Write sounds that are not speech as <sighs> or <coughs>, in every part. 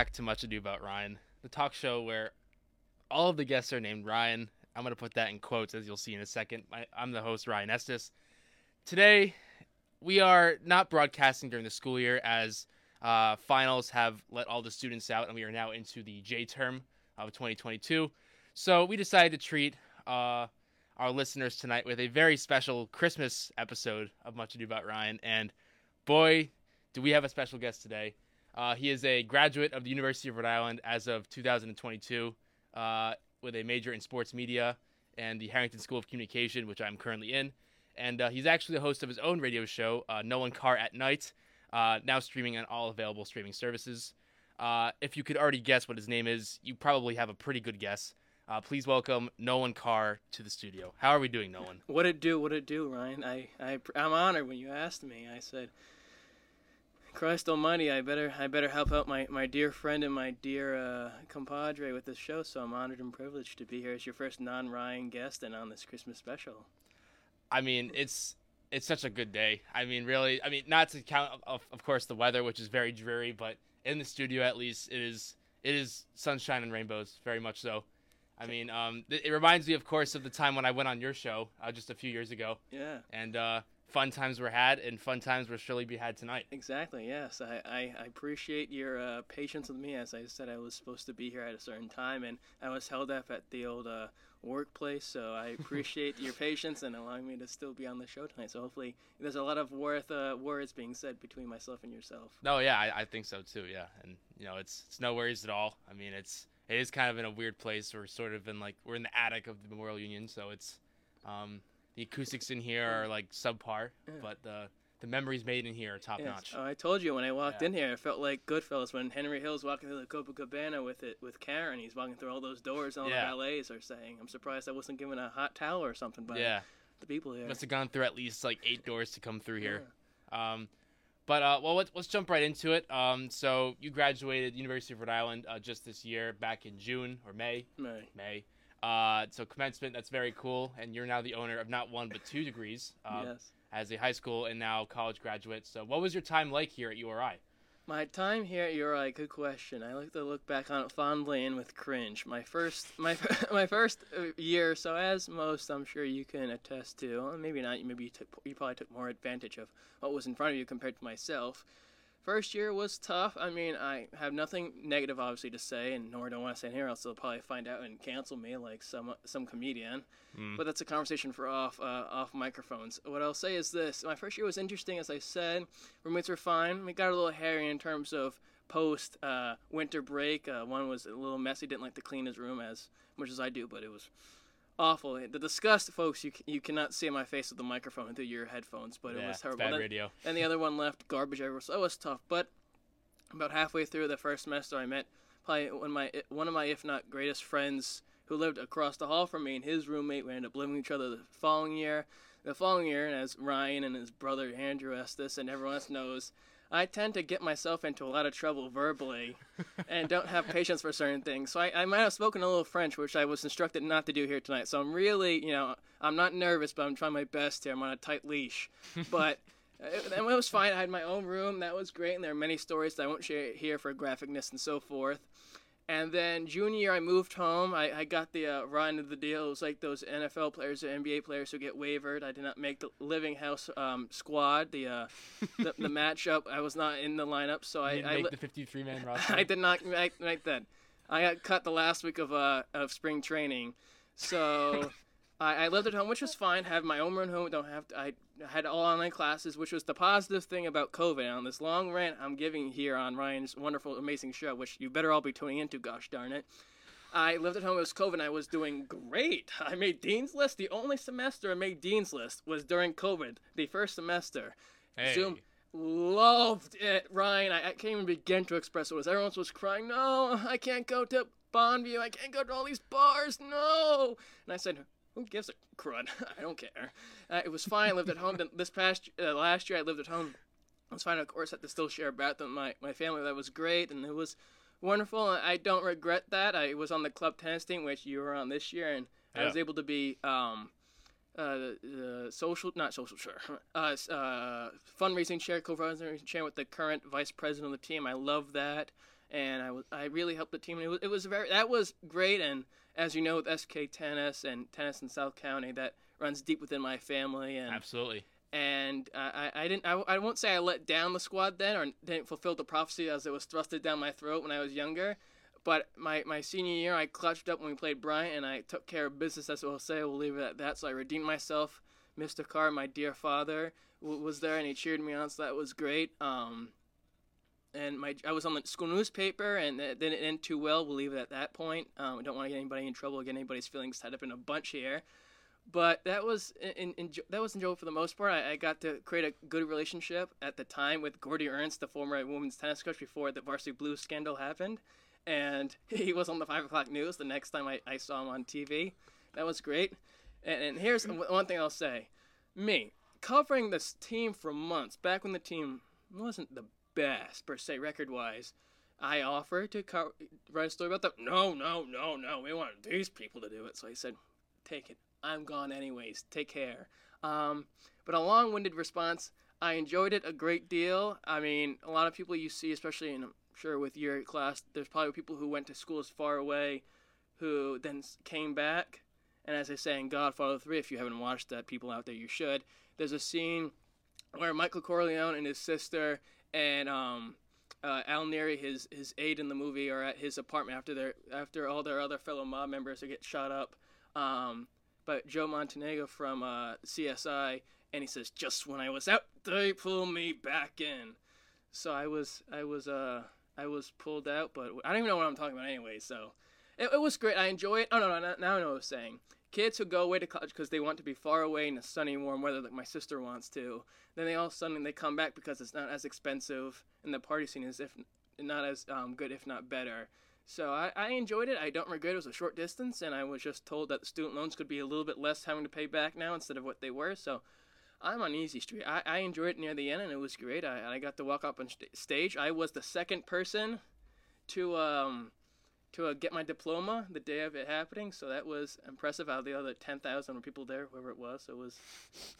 back to Much Ado About Ryan, the talk show where all of the guests are named Ryan. I'm going to put that in quotes as you'll see in a second. I, I'm the host, Ryan Estes. Today, we are not broadcasting during the school year as uh, finals have let all the students out and we are now into the J term of 2022. So we decided to treat uh, our listeners tonight with a very special Christmas episode of Much Ado About Ryan. And boy, do we have a special guest today. Uh, he is a graduate of the University of Rhode Island as of 2022 uh, with a major in sports media and the Harrington School of Communication, which I'm currently in. And uh, he's actually the host of his own radio show, uh, Nolan Carr at Night, uh, now streaming on all available streaming services. Uh, if you could already guess what his name is, you probably have a pretty good guess. Please welcome Nolan Carr to the studio. How are we doing, Nolan? What it do? What it do, Ryan? I, I, I'm honored when you asked me. I said, Christ Almighty, I better, I better help out my, my dear friend and my dear uh, compadre with this show. So I'm honored and privileged to be here as your first non-Ryan guest and on this Christmas special. I mean, it's it's such a good day. I mean, really. I mean, not to count, of, of course, the weather, which is very dreary, but in the studio, at least, it is it is sunshine and rainbows, very much so. I mean, um, it, it reminds me, of course, of the time when I went on your show uh, just a few years ago, Yeah, and uh, fun times were had, and fun times will surely be had tonight. exactly. Yes, I, I, I appreciate your uh, patience with me. As I said, I was supposed to be here at a certain time, and I was held up at the old uh, workplace. So I <laughs> appreciate your patience and allowing me to still be on the show tonight. So hopefully, there's a lot of worth uh, words being said between myself and yourself. No, yeah, I, I think so too. Yeah, and you know, it's it's no worries at all. I mean, it's it is kind of in a weird place. We're sort of in like we're in the attic of the Memorial Union, so it's um, the acoustics in here are like subpar, Yeah. but the the memories made in here are top Yes. notch. Oh, I told you when I walked Yeah. in here, it felt like Goodfellas when Henry Hill's walking through the Copacabana with it with Karen. He's walking through all those doors, and all Yeah. the valets are saying. I'm surprised I wasn't given a hot towel or something by yeah, the people here. must have gone through at least like eight doors to come through here. Um, but uh, well, let's, let's jump right into it. Um, so you graduated University of Rhode Island uh, just this year, back in June or May. May. May. Uh, so commencement, that's very cool, and you're now the owner of not one but two degrees uh, yes. as a high school and now college graduate. So what was your time like here at URI? My time here at URI, good question. I like to look back on it fondly and with cringe. My first, my <laughs> my first uh, year. So as most, I'm sure you can attest to. Maybe not. Maybe you took, you probably took more advantage of what was in front of you compared to myself. First year was tough. I mean, I have nothing negative, obviously, to say, and nor do I want to say here, else they'll probably find out and cancel me like some some comedian. Mm. But that's a conversation for off uh, off microphones. What I'll say is this: my first year was interesting, as I said. Roommates were fine. We got a little hairy in terms of post uh, winter break. Uh, one was a little messy, didn't like to clean his room as much as I do, but it was awful. The disgust, folks, you you cannot see my face with the microphone through your headphones, but yeah, it was terrible. bad Then- radio. and the other one left garbage everywhere. So it was tough. But about halfway through the first semester, I met probably one of my one of my if not greatest friends who lived across the hall from me, and his roommate. We ended up living with each other the following year. The following year, and as Ryan and his brother Andrew Estes and everyone else knows, I tend to get myself into a lot of trouble verbally and don't have patience for certain things. So I, I might have spoken a little French, which I was instructed not to do here tonight. So I'm really, you know, I'm not nervous, but I'm trying my best here. I'm on a tight leash. But <laughs> uh, it, it was fine. I had my own room. That was great. And there are many stories that I won't share here for graphicness and so forth. And then junior year, I moved home. I, I got the uh, run of the deal. It was like those NFL players or NBA players who get wavered. I did not make the Living House um, squad, the, uh, <laughs> the the matchup. I was not in the lineup, so I I, make li- the 53 man <laughs> roster. I did not make, make that. I got cut the last week of uh of spring training, so <laughs> I, I lived at home, which was fine. Have my own room home. Don't have to. I had all online classes, which was the positive thing about COVID. On this long rant I'm giving here on Ryan's wonderful, amazing show, which you better all be tuning into. Gosh darn it. I lived at home. It was COVID. and I was doing great. <laughs> I made Dean's List. The only semester I made Dean's List was during COVID, the first semester. Hey. Zoom loved it, Ryan. I, I can't even begin to express what it was. Everyone was crying, no, I can't go to Bondview. I can't go to all these bars. No. And I said, who gives a crud? <laughs> I don't care. Uh, it was fine. I lived at home. Then this past uh, last year, I lived at home. It was fine. Of course, I had to still share a bathroom with my, my family. That was great, and it was wonderful. I don't regret that. I was on the club tennis team, which you were on this year, and I was able to be um, uh, the social, not social chair, <laughs> uh, uh, fundraising chair, co-fundraising chair with the current vice president of the team. I love that, and I was I really helped the team. And it was it was very that was great. And as you know, with SK Tennis and tennis in South County, that runs deep within my family. And Absolutely. and I, I I didn't I, I won't say I let down the squad then or didn't fulfill the prophecy as it was thrusted down my throat when I was younger. But my, my senior year, I clutched up when we played Bryant, and I took care of business. As we'll say, we'll leave it at that. So I redeemed myself. Mr. Carr, my dear father, w- was there, and he cheered me on. So that was great. Um, and my I was on the school newspaper, and it didn't end too well. We'll leave it at that point. Um, I don't want to get anybody in trouble, get anybody's feelings tied up in a bunch here but that was in, in, that was enjoyable for the most part. I, I got to create a good relationship at the time with Gordy Ernst, the former women's tennis coach, before the Varsity Blues scandal happened, and <laughs> he was on the five o'clock news the next time I, I saw him on TV. That was great. And, and here's one thing I'll say: me covering this team for months back when the team wasn't the best per se record wise. I offered to co- write a story about them. No, no, no, no. We want these people to do it. So I said, take it. I'm gone anyways. Take care. Um, but a long-winded response. I enjoyed it a great deal. I mean, a lot of people you see, especially in I'm sure with your class, there's probably people who went to schools far away, who then came back. And as I say in Godfather 3, if you haven't watched that, people out there, you should. There's a scene where Michael Corleone and his sister and um, uh, Al Neri, his his aide in the movie, are at his apartment after their after all their other fellow mob members get shot up. Um, but Joe Mantegna from uh, CSI, and he says, "Just when I was out, they pull me back in." So I was I was uh I was pulled out, but I don't even know what I'm talking about anyway. So it, it was great. I enjoy it. Oh no, no, now I know what I was saying. Kids who go away to college because they want to be far away in the sunny, warm weather, like my sister wants to. Then they all of a sudden they come back because it's not as expensive, and the party scene is if not as um, good, if not better. So I, I enjoyed it. I don't regret it. It was a short distance, and I was just told that the student loans could be a little bit less having to pay back now instead of what they were. So I'm on easy street. I, I enjoyed it near the end, and it was great. I, I got to walk up on st- stage. I was the second person to um to uh, get my diploma the day of it happening. So that was impressive. Out of the other ten thousand people there, whoever it was, it was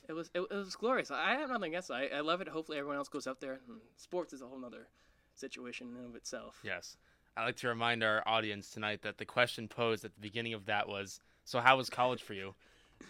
it was it, was glorious. I have nothing against it. I, I love it. Hopefully, everyone else goes out there. And sports is a whole nother situation in and of itself. Yes. I like to remind our audience tonight that the question posed at the beginning of that was, "So how was college for you?" <laughs>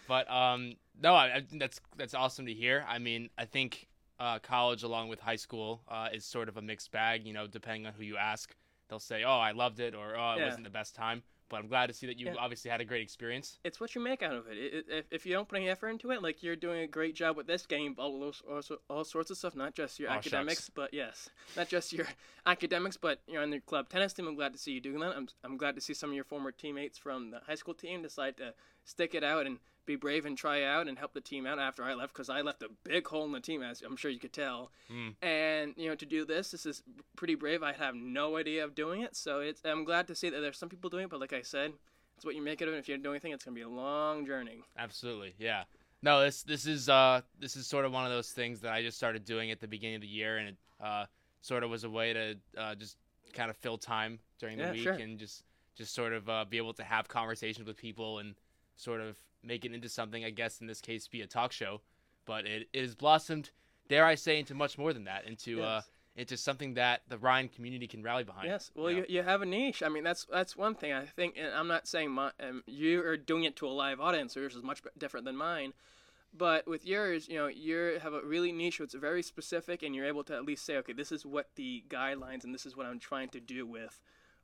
But um, no, I, I, that's that's awesome to hear. I mean, I think uh, college, along with high school, uh, is sort of a mixed bag. You know, depending on who you ask, they'll say, "Oh, I loved it," or "Oh, it Yeah. wasn't the best time." But I'm glad to see that you Yeah. obviously had a great experience. it's what you make out of it. it, it if, if you don't put any effort into it, like you're doing a great job with this game, all those, all, all sorts of stuff, not just your Aw, academics, shucks. but yes, not just your <laughs> academics, but you're on the club tennis team. I'm glad to see you doing that. I'm, I'm glad to see some of your former teammates from the high school team decide to stick it out and be brave and try out and help the team out after I left because I left a big hole in the team, as I'm sure you could tell. Mm. And you know, to do this, this is pretty brave. I have no idea of doing it, so it's. I'm glad to see that there's some people doing it, but like I said, it's what you make it of. it. If you don't do anything, it's gonna be a long journey. Absolutely, yeah. No, this this is uh this is sort of one of those things that I just started doing at the beginning of the year, and it, uh, sort of was a way to uh, just kind of fill time during the Yeah, week sure. and just just sort of uh, be able to have conversations with people and sort of make it into something. I guess in this case, be a talk show, but it, it has blossomed, dare I say, into much more than that. Into uh, into something that the Ryan community can rally behind. Yes, well, you know? you, you have a niche. I mean, that's that's one thing. I think, and I'm not saying my, um, you are doing it to a live audience. Yours is much different than mine. But with yours, you know, you have a really niche. It's very specific, and you're able to at least say, okay, this is what the guidelines, and this is what I'm trying to do with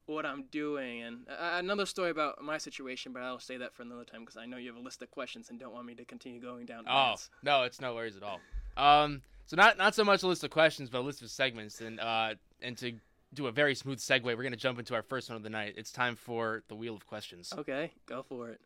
what I'm doing. And uh, another story about my situation, but I'll say that for another time because I know you have a list of questions and don't want me to continue going down. Oh rants. no, it's no worries at all. Um, so not not so much a list of questions, but a list of segments, and uh, and to do a very smooth segue, we're gonna jump into our first one of the night. It's time for the wheel of questions. Okay, go for it.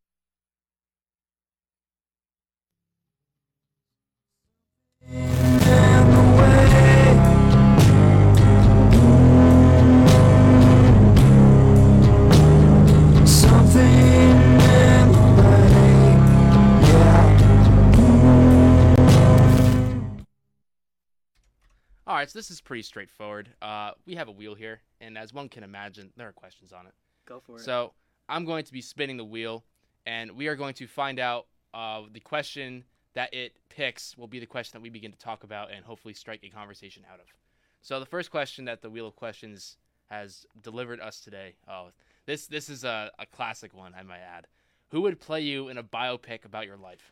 Right, so this is pretty straightforward. Uh, we have a wheel here, and as one can imagine, there are questions on it. Go for it. So I'm going to be spinning the wheel, and we are going to find out uh, the question that it picks will be the question that we begin to talk about and hopefully strike a conversation out of. So the first question that the wheel of questions has delivered us today. Oh, this this is a, a classic one, I might add. Who would play you in a biopic about your life?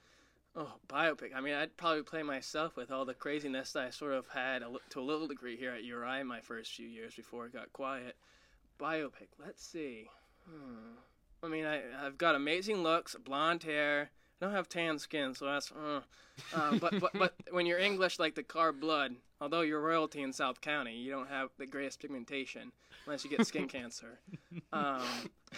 Oh, biopic. I mean, I'd probably play myself with all the craziness that I sort of had a, to a little degree here at URI my first few years before it got quiet. Biopic. Let's see. Hmm. I mean, I, I've got amazing looks, blonde hair. I don't have tan skin, so that's. Uh. Um, but, but but <laughs> when you're English like the Carr blood, although you're royalty in South County, you don't have the greatest pigmentation unless you get skin <laughs> cancer. Um,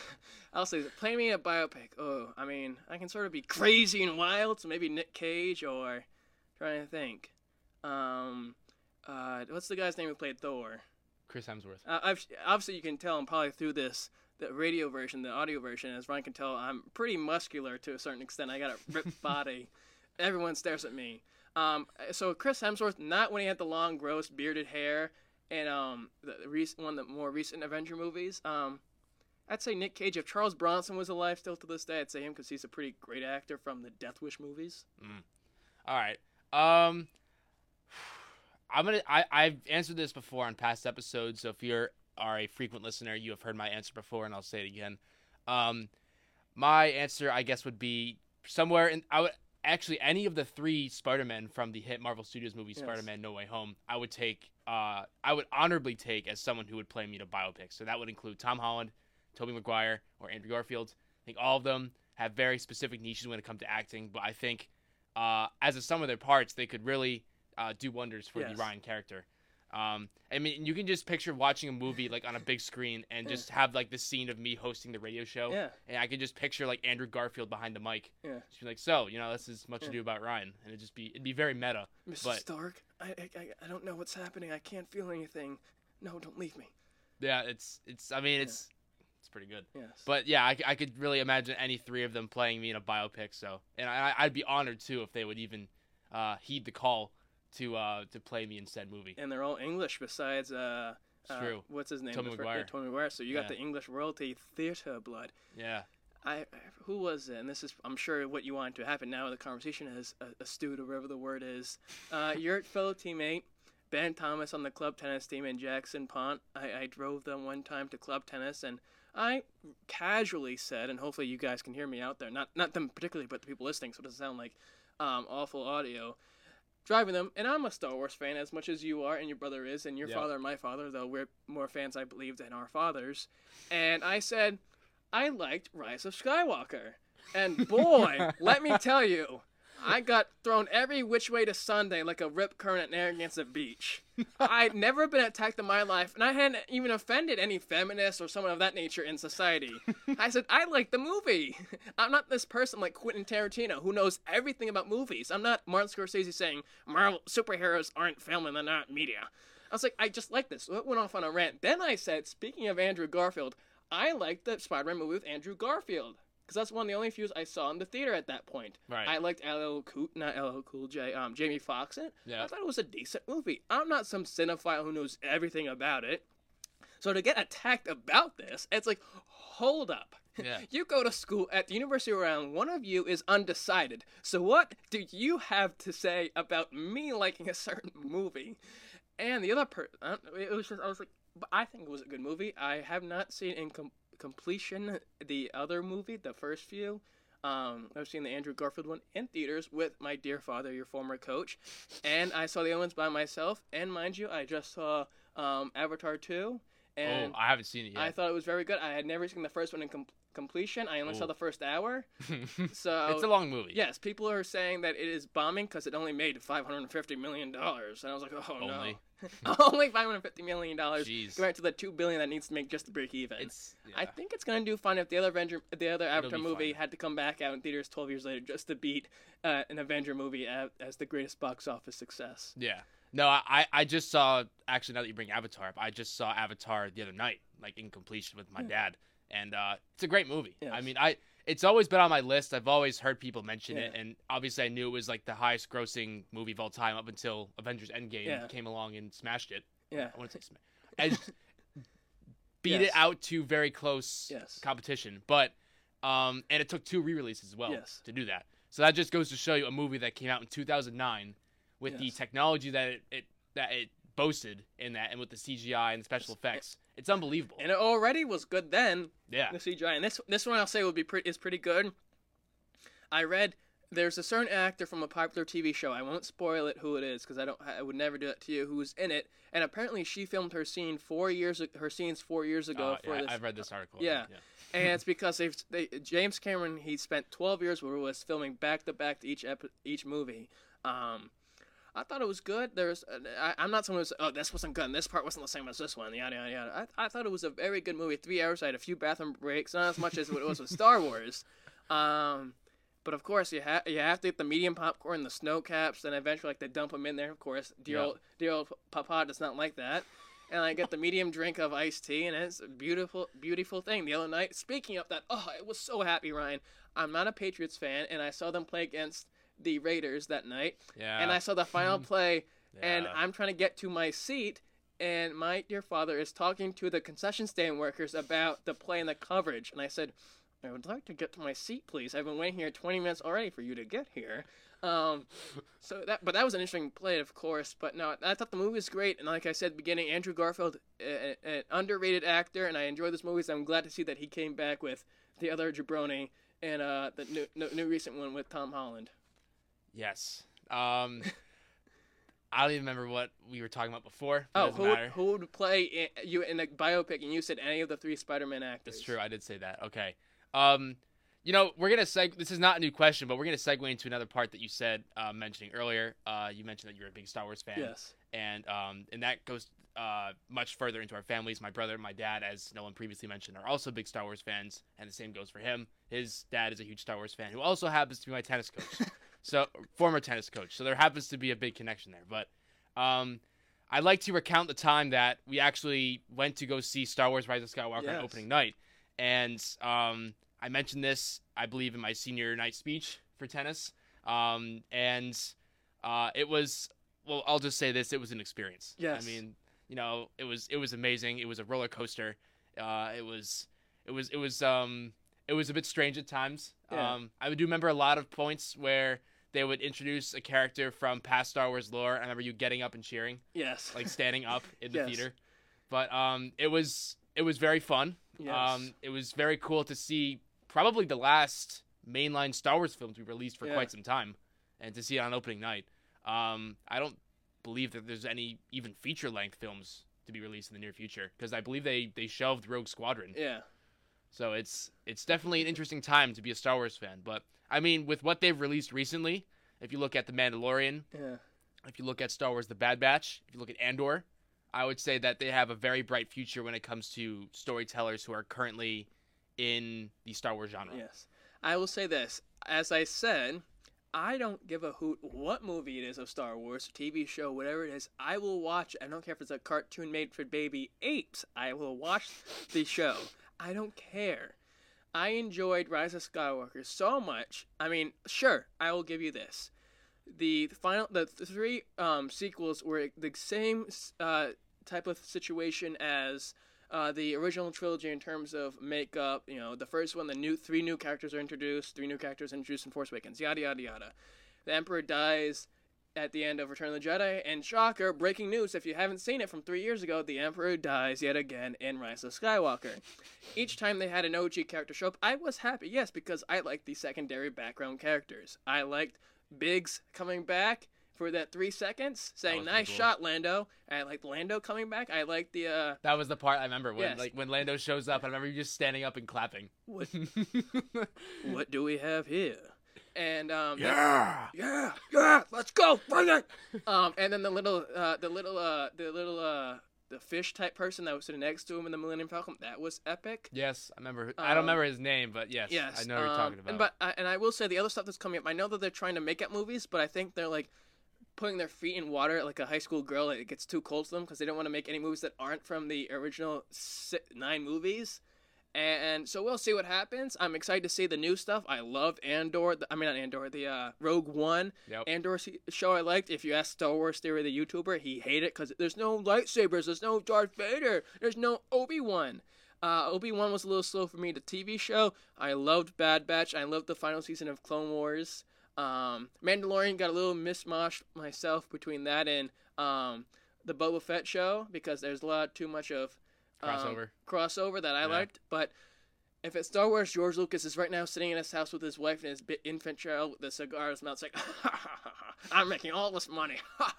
<laughs> I'll say, play me a biopic. Oh, I mean, I can sort of be crazy and wild, so maybe Nick Cage or trying to think. Um, uh, what's the guy's name who played Thor? Chris Hemsworth. Uh, I've, obviously, you can tell I'm probably through this the radio version, the audio version. As Ryan can tell, I'm pretty muscular to a certain extent. I got a ripped <laughs> body. Everyone stares at me. Um, so Chris Hemsworth, not when he had the long, gross, bearded hair, and um, the, one of the more recent Avenger movies. Um, I'd say Nick Cage. If Charles Bronson was alive still to this day, I'd say him because he's a pretty great actor from the Death Wish movies. All right. Um, <sighs> I'm gonna. I I've answered this before on past episodes, so if you're are a frequent listener, you have heard my answer before, and I'll say it again. Um, my answer, I guess, would be somewhere in. I would actually any of the three Spider-Men from the hit Marvel Studios movie Yes. Spider-Man No Way Home. I would take. Uh, I would honorably take as someone who would play me in a biopic. So that would include Tom Holland, Tobey Maguire, or Andrew Garfield. I think all of them have very specific niches when it comes to acting, but I think uh, as a sum of their parts, they could really uh, do wonders for Yes. the Ryan character. Um, I mean, you can just picture watching a movie like on a big screen and Yeah. just have like the scene of me hosting the radio show, Yeah. and I can just picture like Andrew Garfield behind the mic, Yeah. just be like, "So, you know, this is much Yeah. ado about Ryan," and it'd just be it'd be very meta. Mr. But- Stark, I, I, I- don't know what's happening. I can't feel anything. No, don't leave me. Yeah, it's it's. I mean, it's it's pretty good. Yes. But yeah, I, I could really imagine any three of them playing me in a biopic. So, and I, I'd be honored too if they would even uh, heed the call to uh, to play me in said movie. and they're all English besides uh, It's uh, true. what's his name? Tobey The fir- Maguire. Yeah, Tobey Maguire. So you got the English royalty theater blood. Yeah. I who was it? And this is I'm sure what you want to happen now. in The conversation is uh, astute or whatever the word is. Uh, <laughs> your fellow teammate Ben Thomas on the club tennis team and Jackson Pont. I, I drove them one time to club tennis and. I casually said, and hopefully you guys can hear me out there. Not not them particularly, but the people listening, so it doesn't sound like um, awful audio. Driving them, and I'm a Star Wars fan as much as you are, and your brother is, and your Yeah. father and my father, though we're more fans, I believe, than our fathers. And I said, I liked Rise of Skywalker. And boy, <laughs> let me tell you, I got thrown every which way to Sunday like a rip current at Narragansett Beach. <laughs> I'd never been attacked in my life, and I hadn't even offended any feminist or someone of that nature in society. I said, I like the movie. <laughs> I'm not this person like Quentin Tarantino who knows everything about movies. I'm not Martin Scorsese saying Marvel superheroes aren't film and they're not media. I was like, I just like this. So it went off on a rant. Then I said, speaking of Andrew Garfield, I like the Spider-Man movie with Andrew Garfield because that's one of the only few I saw in the theater at that point. Right. I liked LL Cool, not LL Cool J, um, Jamie Foxx in it. Yeah. I thought it was a decent movie. I'm not some cinephile who knows everything about it. So to get attacked about this, it's like, hold up. <laughs> Yeah. You go to school at the University of Rhode. One of you is undecided. So what do you have to say about me liking a certain movie? And the other person, it was just I was like, but I think it was a good movie. I have not seen in com- completion the other movie, the first few. Um, I've seen the Andrew Garfield one in theaters with my dear father, your former coach, and I saw the other ones by myself. And mind you, I just saw um, Avatar two, and oh, I haven't seen it yet. I thought it was very good. I had never seen the first one in com- completion. I only saw Oh. the first hour. <laughs> So it's a long movie. Yes, people are saying that it is bombing because it only made five hundred and fifty million dollars, and I was like, oh Only. no, <laughs> only five hundred fifty million dollars compared to the two billion that needs to make just to break even. It's. I think it's gonna do fine if the other Avenger, the other Avatar movie fine. had to come back out in theaters twelve years later just to beat uh, an Avenger movie as, as the greatest box office success. Yeah. No, I I just saw actually now that you bring Avatar up, I just saw Avatar the other night, like in completion with my dad, and uh, it's a great movie. I mean, I it's always been on my list. I've always heard people mention it, and obviously I knew it was like the highest grossing movie of all time up until Avengers Endgame Yeah. came along and smashed it. Yeah. I want to say smash. And <laughs> beat Yes. it out to very close Yes. competition, but um, and it took two re-releases as well Yes. to do that. So that just goes to show you a movie that came out in 2009 with the technology that it, it that it boasted in that, and with the CGI and the special effects, it's unbelievable. And it already was good then. yeah, the CGI. And this this one I'll say will be pretty is pretty good. I read there's a certain actor from a popular TV show. I won't spoil it who it is because I don't I would never do that to you. Who's in it? And apparently she filmed her scene four years her scenes four years ago Uh, for yeah, this. I've read this article. Yeah. and it's <laughs> because they've they, James Cameron he spent 12 years where he was filming back to back to each epi- each movie. Um, I thought it was good. There's uh, I, I'm not someone who's oh this wasn't good and this part wasn't the same as this one yada yada yada. I, I thought it was a very good movie. Three hours. I had a few bathroom breaks, not as much as what it was with Star <laughs> Wars. Um, but of course you have you have to get the medium popcorn, the snow caps, and eventually like they dump them in there. Of course, dear Yeah. old dear old Papa does not like that and I get the medium drink of iced tea, and it's a beautiful, beautiful thing. The other night, speaking of that, oh, I was so happy, Ryan. I'm not a Patriots fan, and I saw them play against the Raiders that night, Yeah. and I saw the final <laughs> play, and I'm trying to get to my seat, and my dear father is talking to the concession stand workers about the play and the coverage, and I said, I would like to get to my seat, please. I've been waiting here 20 minutes already for you to get here. Um, <laughs> so that, but that was an interesting play, of course. But no, I thought the movie was great, and like I said at the beginning, Andrew Garfield, a- a- an underrated actor, and I enjoyed this movie. So I'm glad to see that he came back with the other jabroni and uh, the new, new, new recent one with Tom Holland. Yes. Um, <laughs> I don't even remember what we were talking about before. Oh, who would, who would play i- you in a biopic? And you said any of the three Spider-Man actors. That's true. I did say that. Okay. Um, you know, we're gonna seg. This is not a new question, but we're gonna segue into another part that you said, uh, mentioning earlier. Uh, you mentioned that you're a big Star Wars fan. Yes. And um, and that goes uh much further into our families. My brother and my dad, as Nolan previously mentioned, are also big Star Wars fans, and the same goes for him. His dad is a huge Star Wars fan, who also happens to be my tennis coach. <laughs> so former tennis coach. So there happens to be a big connection there. But um, I'd like to recount the time that we actually went to go see Star Wars: Rise of Skywalker on opening night, and um, I mentioned this, I believe, in my senior night speech for tennis, um, and uh, it was. Well, I'll just say this: it was an experience. Yes. I mean, you know, it was it was amazing. It was a roller coaster. Uh, it was it was it was um it was a bit strange at times. Yeah. Um, I do remember a lot of points where they would introduce a character from past Star Wars lore. I remember you getting up and cheering, Yes. like standing up in the <laughs> Yes. theater. But um, it was it was very fun. yes. Um, it was very cool to see probably the last mainline Star Wars films we released for Yeah. quite some time, and to see it on opening night. Um, I don't believe that there's any even feature length films to be released in the near future because I believe they they shelved Rogue Squadron. yeah. So it's it's definitely an interesting time to be a Star Wars fan. But I mean, with what they've released recently, if you look at the Mandalorian, Yeah. if you look at Star Wars: The Bad Batch, if you look at Andor, I would say that they have a very bright future when it comes to storytellers who are currently in the Star Wars genre. Yes. I will say this. As I said, I don't give a hoot what movie it is of Star Wars, TV show, whatever it is. I will watch. I don't care if it's a cartoon made for baby apes. I will watch the show. I don't care. I enjoyed Rise of Skywalker so much. I mean, sure, I will give you this. The final, the three um, sequels were the same uh, type of situation as uh, the original trilogy in terms of makeup. You know, the first one, the new three new characters are introduced, three new characters introduced in Force Awakens, yada yada yada. The Emperor dies at the end of Return of the Jedi, and shocker, breaking news! If you haven't seen it from three years ago, the Emperor dies yet again in Rise of Skywalker. Each time they had an OG character show up, I was happy, yes, because I liked the secondary background characters. I liked Biggs coming back for that three seconds, saying "Nice cool. shot, Lando." I liked Lando coming back. I liked the uh, That was the part I remember when Yes. like when Lando shows up. I remember you just standing up and clapping. what, <laughs> what do we have here? And um, yeah. yeah, yeah, let's go, bring it. um, and then the little, uh, the little, uh, the little, uh, the fish type person that was sitting next to him in the Millennium Falcon, that was epic. Yes, I remember. I don't Um, remember his name, but yes, Yes, I know what you're um, talking about. And but I, and I will say the other stuff that's coming up. I know that they're trying to make up movies, but I think they're like putting their feet in water like a high school girl. It gets too cold to them because they don't want to make any movies that aren't from the original si nine movies. And so we'll see what happens. I'm excited to see the new stuff. I love Andor. I mean, not Andor. The uh, Rogue One Yep. Andor show I liked. If you ask Star Wars Theory, the YouTuber, he hated it because there's no lightsabers, there's no Darth Vader, there's no Obi Wan. Uh, Obi Wan was a little slow for me. The TV show, I loved Bad Batch. I loved the final season of Clone Wars. Um, Mandalorian got a little mismatched myself between that and um, the Boba Fett show because there's a lot too much of um, Crossover. crossover that I Yeah. liked. But if it's Star Wars, George Lucas is right now sitting in his house with his wife and his infant child with the cigar in his mouth, saying, <laughs> "I'm making all this money." <laughs>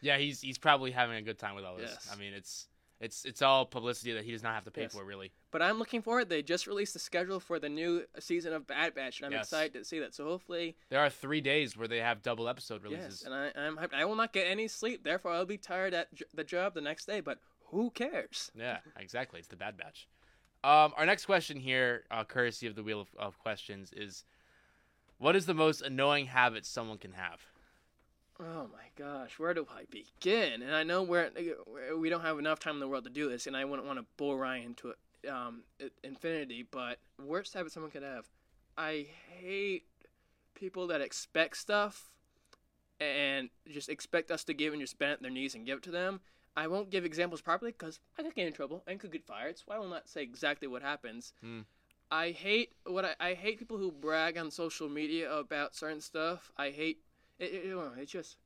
Yeah, he's he's probably having a good time with all this. Yes. I mean, it's it's it's all publicity that he does not have to pay Yes. for, really. but I'm looking forward. They just released the schedule for the new season of Bad Batch, and I'm Yes. excited to see that. So hopefully, There are three days where they have double episode releases. yes. And I, I'm hyped. I will not get any sleep. Therefore, I'll be tired at j- the job the next day. But who cares? Yeah, exactly. It's the Bad Batch. Um, our next question here, uh, courtesy of the Wheel of, of Questions, is what is the most annoying habit someone can have? Oh my gosh, where do I begin? And I know we're, we're- don't have enough time in the world to do this, and I wouldn't want to bore Ryan to um, infinity. But worst habit someone could have, I hate people that expect stuff and just expect us to give and just bend at their knees and give it to them. I won't give examples properly because I could get in trouble and could get fired. So I will not say exactly what happens. Hmm. I hate what I, I hate people who brag on social media about certain stuff. I hate it. it, it it's just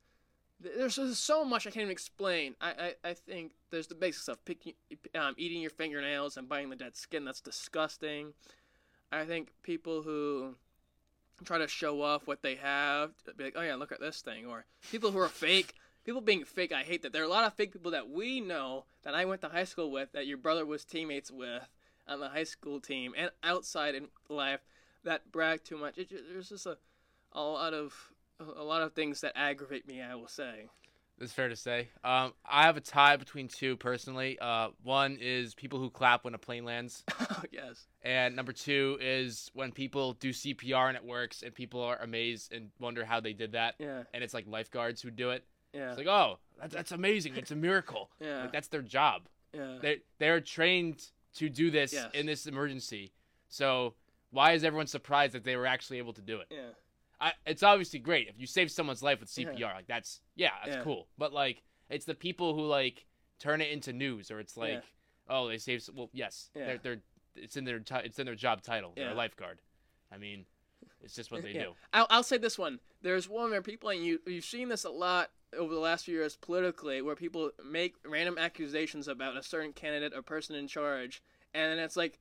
there's just so much I can't even explain. I, I, I think there's the basic stuff: picking, um, eating your fingernails and biting the dead skin. That's disgusting. I think people who try to show off what they have, be like, "Oh yeah, look at this thing," or people who are fake. People being fake, I hate that. There are a lot of fake people that we know that I went to high school with, that your brother was teammates with on the high school team and outside in life that brag too much. It, there's just a, a lot of a lot of things that aggravate me. I will say. That's fair to say. Um, I have a tie between two personally. Uh, one is people who clap when a plane lands, <laughs> yes. and number two is when people do CPR and it works, and people are amazed and wonder how they did that. Yeah. And it's like lifeguards who do it. Yeah. It's like, oh, that's, that's amazing. It's a miracle. <laughs> yeah. Like that's their job. yeah. They they're trained to do this Yes. in this emergency. So why is everyone surprised that they were actually able to do it? yeah. I, it's obviously great if you save someone's life with CPR. Yeah. Like that's yeah, that's Yeah. cool. But like it's the people who like turn it into news or it's like Yeah. oh they saved. s- Well, yes, Yeah. they're they're it's in their ti it's in their job title. They're a lifeguard. I mean, it's just what they <laughs> Yeah. do. I'll, I'll say this one. There's one where people, and you, you've seen this a lot over the last few years politically, where people make random accusations about a certain candidate or person in charge, and then it's like,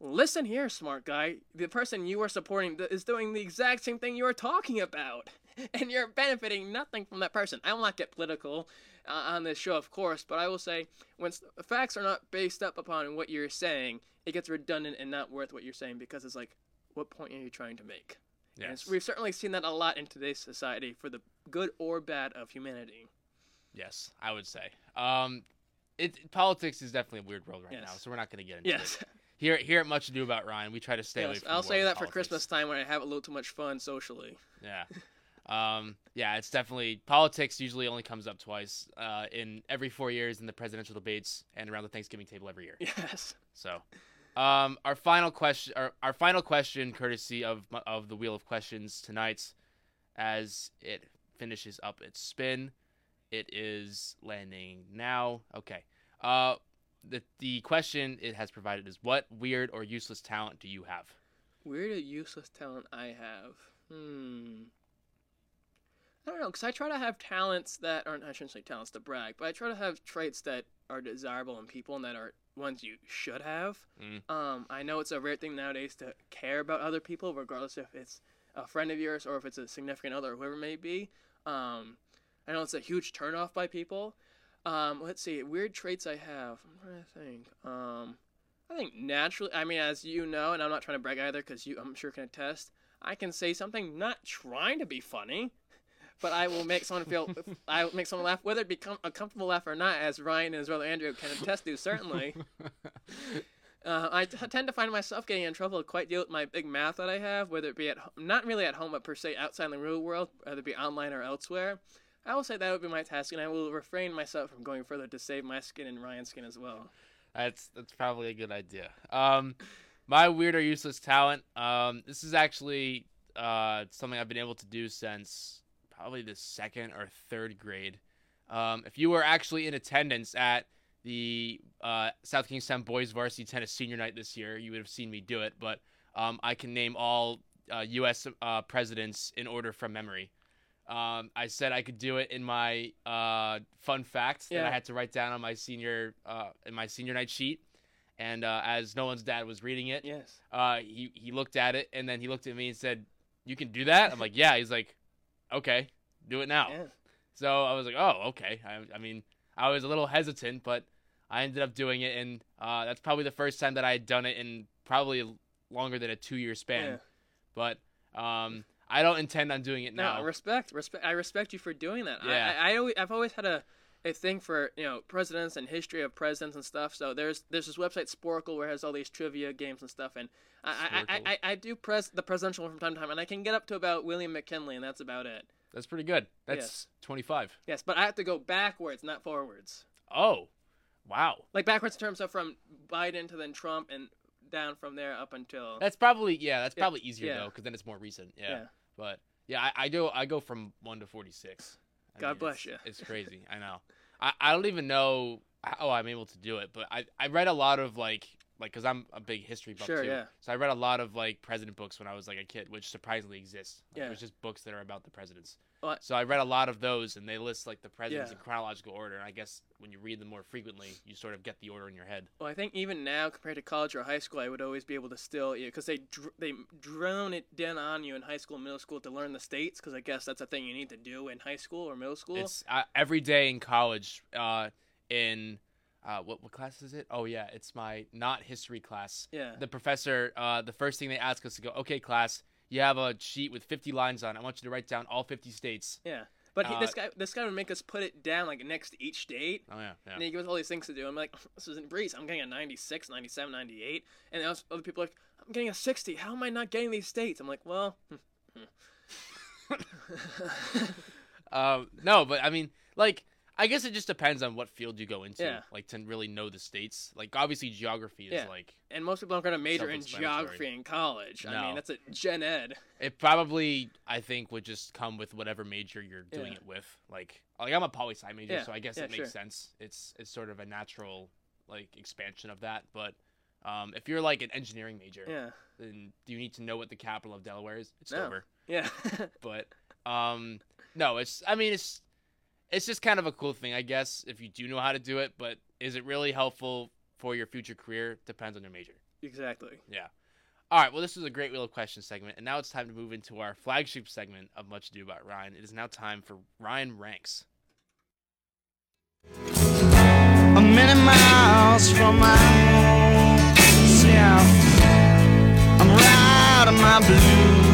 listen here, smart guy. The person you are supporting is doing the exact same thing you are talking about, <laughs> and you're benefiting nothing from that person. I will not get political uh, on this show, of course, but I will say when facts are not based up upon what you're saying, it gets redundant and not worth what you're saying because it's like, what point are you trying to make? Yes, it's- we've certainly seen that a lot in today's society for the good or bad of humanity. yes, I would say. Um, it politics is definitely a weird world right Yes. now, so we're not going to get into Yes, it. Here here at Much Ado About Ryan, we try to stay away from. I'll say that of for. Christmas time when I have a little too much fun socially. Yeah. Um, yeah, it's definitely politics usually only comes up twice uh, in every four years in the presidential debates and around the Thanksgiving table every year. Yes. So, Um, our final question, our, our final question, courtesy of of the wheel of questions tonight, as it finishes up its spin, it is landing now. Okay. Uh, the the question it has provided is what weird or useless talent do you have? Weird or useless talent I have? Hmm. I don't know, because I try to have talents that aren't, I shouldn't say talents to brag, but I try to have traits that are desirable in people and that are ones you should have. Mm. Um, I know it's a rare thing nowadays to care about other people, regardless if it's a friend of yours or if it's a significant other or whoever it may be. Um, I know it's a huge turnoff by people. Um, let's see, weird traits I have. I'm trying to think. Um, I think naturally, I mean, as you know, and I'm not trying to brag either because you, I'm sure, can attest, I can say something not trying to be funny, but I will make someone feel, <laughs> I will make someone laugh, whether it be com- a comfortable laugh or not, as Ryan and his brother Andrew can attest to, certainly. <laughs> Uh, I t- tend to find myself getting in trouble quite deal with my big math that I have, whether it be at ho- not really at home, but per se outside in the real world, whether it be online or elsewhere. I will say that would be my task, and I will refrain myself from going further to save my skin and Ryan's skin as well. That's that's probably a good idea. Um, my weird or useless talent. Um, this is actually uh something I've been able to do since probably the second or third grade. Um, if you were actually in attendance at the uh, South Kingstown Boys Varsity Tennis Senior Night this year, you would have seen me do it. But um, I can name all uh, U.S. Uh, presidents in order from memory. Um, I said I could do it in my uh, fun facts that I had to write down on my senior uh, in my senior night sheet. And uh, as one's dad was reading it, Yes. uh, he he looked at it and then he looked at me and said, "You can do that." I'm like, "Yeah." He's like, "Okay, do it now." Yeah. So I was like, "Oh, okay." I, I mean, I was a little hesitant, but I ended up doing it, and uh, that's probably the first time that I had done it in probably longer than a two-year span. Yeah. But um, I don't intend on doing it now. No, respect, respect. I respect you for doing that. Yeah. I, I, I always, I've always had a, a thing for you know presidents and history of presidents and stuff. So there's there's this website Sporcle where it has all these trivia games and stuff, and I I, I, I, I do press the presidential one from time to time, and I can get up to about William McKinley, and that's about it. That's pretty good. That's Yes. 25. Yes, but I have to go backwards, not forwards. Oh, wow. Like backwards in terms of from Biden to then Trump and down from there up until That's probably yeah. That's Yeah, probably easier yeah. though, because then it's more recent. Yeah. Yeah. But yeah, I, I go I go from one to forty six. God bless it's, ya. It's crazy. I know. I, I don't even know how oh, I'm able to do it, but I I read a lot of like like because I'm a big history buff Sure, too. yeah. So I read a lot of like president books when I was like a kid, which surprisingly exists. Like, Yeah. It was just books that are about the presidents. Well, I- so I read a lot of those, and they list like the presidents Yeah. in chronological order. And I guess when you read them more frequently, you sort of get the order in your head. Well, I think even now, compared to college or high school, I would always be able to still, because they dr- they drone it down on you in high school and middle school to learn the states, because I guess that's a thing you need to do in high school or middle school. It's uh, every day in college. Uh, in uh, what what class is it? Oh yeah, it's my not history class. yeah. The professor, uh, the first thing they ask us to go, okay, class, you have a sheet with 50 lines on. I want you to write down all 50 states. yeah. But he, uh, this guy, this guy would make us put it down like next to each state, Oh yeah, yeah. and he gives us all these things to do. I'm like, this isn't breeze. I'm getting a 96, 97, 98, and else, other people are like, I'm getting a 60. How am I not getting these states? I'm like, well, <laughs> Um, no, but I mean, like, I guess it just depends on what field you go into. Yeah. Like to really know the states. Like obviously geography is Yeah. like and most people aren't going to major in geography in college. I No. mean, that's a gen ed. it probably I think would just come with whatever major you're doing Yeah. it with. Like like I'm a poli sci major, so I guess it makes sure. sense. It's it's sort of a natural like expansion of that. But um, if you're like an engineering major, Yeah. then do you need to know what the capital of Delaware is? It's No. Dover. Yeah. <laughs> But um, no, it's I mean it's it's just kind of a cool thing, I guess, if you do know how to do it. But is it really helpful for your future career? Depends on your major. exactly. Yeah. All right. Well, this was a great wheel of questions segment, and now it's time to move into our flagship segment of Much Ado About Ryan. It is now time for Ryan ranks. a many miles from my home. South, I'm riding my blues.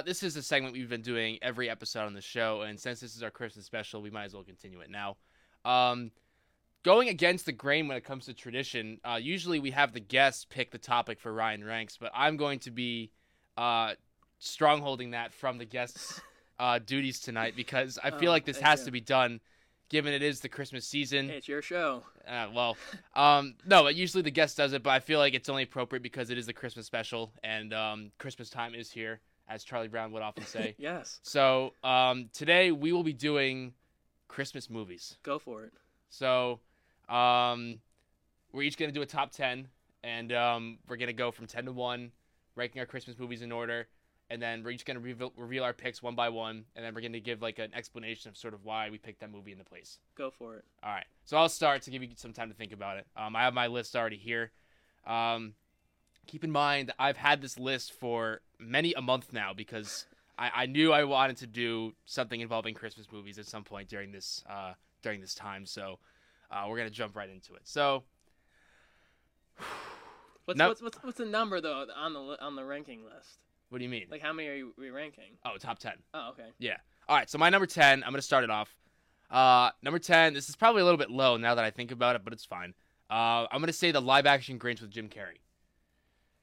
Uh, this is a segment we've been doing every episode on the show, and since this is our Christmas special, we might as well continue it now. Um, going against the grain when it comes to tradition, uh, usually we have the guests pick the topic for Ryan Ranks, but I'm going to be uh, strongholding that from the guests' <laughs> uh, duties tonight because I feel Oh, like this has you. to be done, given it is the Christmas season. Hey, it's your show. Uh, well, um, no, but usually the guest does it, but I feel like it's only appropriate because it is the Christmas special, and um, Christmas time is here, as Charlie Brown would often say. <laughs> Yes, so um, today we will be doing Christmas movies. go for it. So um, we're each gonna do a top ten, and um, we're gonna go from ten to one, ranking our Christmas movies in order, and then we're each gonna reveal, reveal our picks one by one, and then we're gonna give like an explanation of sort of why we picked that movie into place. Go for it. All right. So I'll start to give you some time to think about it. Um, I have my list already here. Um, keep in mind, I've had this list for many a month now because I, I knew I wanted to do something involving Christmas movies at some point during this uh, during this time. So uh, we're gonna jump right into it. So <sighs> What's, No- what's what's what's the number though on the on the ranking list? what do you mean? Like how many are you re ranking? oh, top ten. Oh, okay. Yeah. All right. So my number ten. I'm gonna start it off. Uh, number ten. This is probably a little bit low now that I think about it, but it's fine. Uh, I'm gonna say the live action Grinch with Jim Carrey.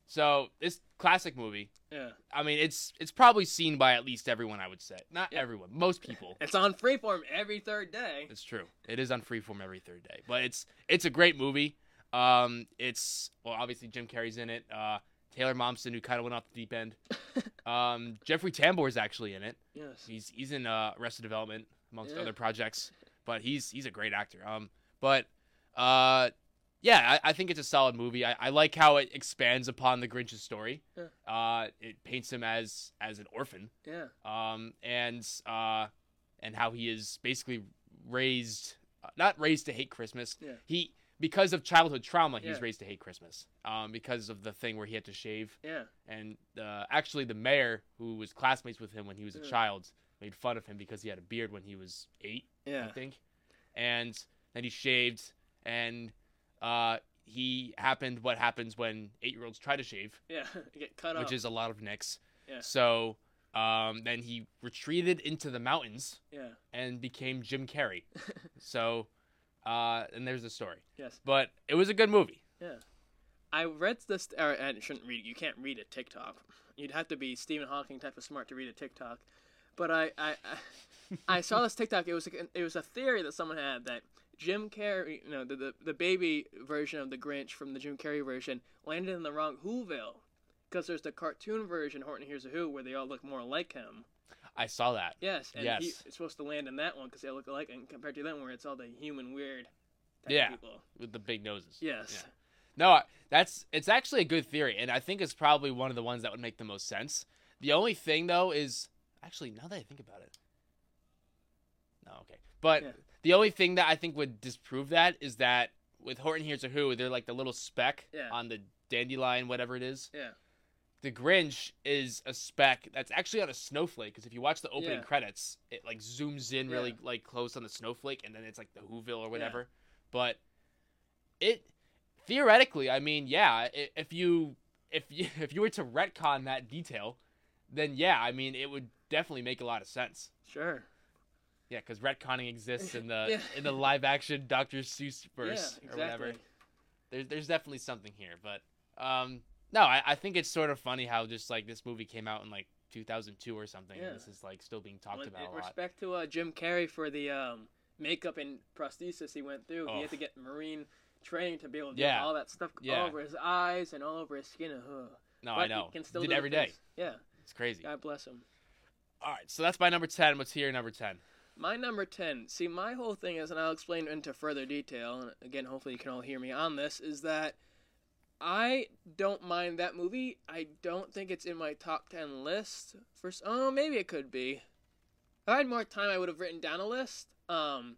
So this classic movie. Yeah. I mean, it's it's probably seen by at least everyone. I would say, not Yeah. everyone, most people. It's on Freeform every third day. It's true. It is on Freeform every third day, but it's it's a great movie. Um, it's well, obviously Jim Carrey's in it. Uh, Taylor Momsen, who kind of went off the deep end. <laughs> Um, Jeffrey Tambor is actually in it. Yes. He's he's in uh, Arrested Development amongst Yeah. other projects, but he's he's a great actor. Um, but uh, yeah, I, I think it's a solid movie. I, I like how it expands upon the Grinch's story. Yeah. Uh, it paints him as as an orphan. Yeah. Um, and uh, and how he is basically raised, uh, not raised to hate Christmas. Yeah. He because of childhood trauma, he's Yeah. raised to hate Christmas. Um, because of the thing where he had to shave Yeah. and uh, actually the mayor who was classmates with him when he was a child made fun of him because he had a beard when he was eight Yeah. i think and then he shaved and uh, he happened what happens when eight year olds try to shave Yeah. <laughs> Get cut off. which is a lot of nicks Yeah. so um, then he retreated into the mountains Yeah. and became jim carrey <laughs> so uh, and there's the story Yes. but it was a good movie Yeah. I read this, or I shouldn't read. You can't read a TikTok. You'd have to be Stephen Hawking type of smart to read a TikTok. But I, I, I, I saw this TikTok. It was, a, it was a theory that someone had that Jim Carrey, you know, the, the the baby version of the Grinch from the Jim Carrey version landed in the wrong Whoville, because there's the cartoon version Horton Hears a Who where they all look more like him. i saw that Yes, and Yes. he, it's supposed to land in that one because they look alike, and compared to them where it's all the human weird. Type Yeah. People. with the big noses Yes. Yeah. No, that's it's actually a good theory, and I think it's probably one of the ones that would make the most sense. The only thing though is actually now that I think about it, no, okay, but Yeah. The only thing that I think would disprove that is that with Horton Hears a Who, they're like the little speck Yeah. on the dandelion, whatever it is. Yeah. The Grinch is a speck that's actually on a snowflake because if you watch the opening Yeah. credits, it like zooms in really Yeah. like close on the snowflake, and then it's like the Whoville or whatever. But it theoretically, I mean, yeah, if you if you <laughs> if you were to retcon that detail, then yeah, I mean, it would definitely make a lot of sense. Sure. Yeah, because retconning exists in the <laughs> Yeah. in the live action Doctor Seuss Yeah, verse exactly. or whatever. There's there's definitely something here, but um, no, I, I think it's sort of funny how just like this movie came out in like 2002 or something, Yeah. and this is like still being talked With- about lot. respect to uh, Jim Carrey for the um, makeup and prosthesis he went through, he Oh. had to get Marine training to be able to Yeah. do all that stuff Yeah. all over his eyes and all over his skin. Ugh. No, but I know. He can still Did do the every day. Yeah, It's crazy. God bless him. All right, so that's my number 10. What's here number 10? My number 10. See, my whole thing is, and I'll explain into further detail, and again, hopefully you can all hear me on this, is that I don't mind that movie. I don't think it's in my top 10 list. For, oh, maybe it could be. If I had more time, I would have written down a list. Um,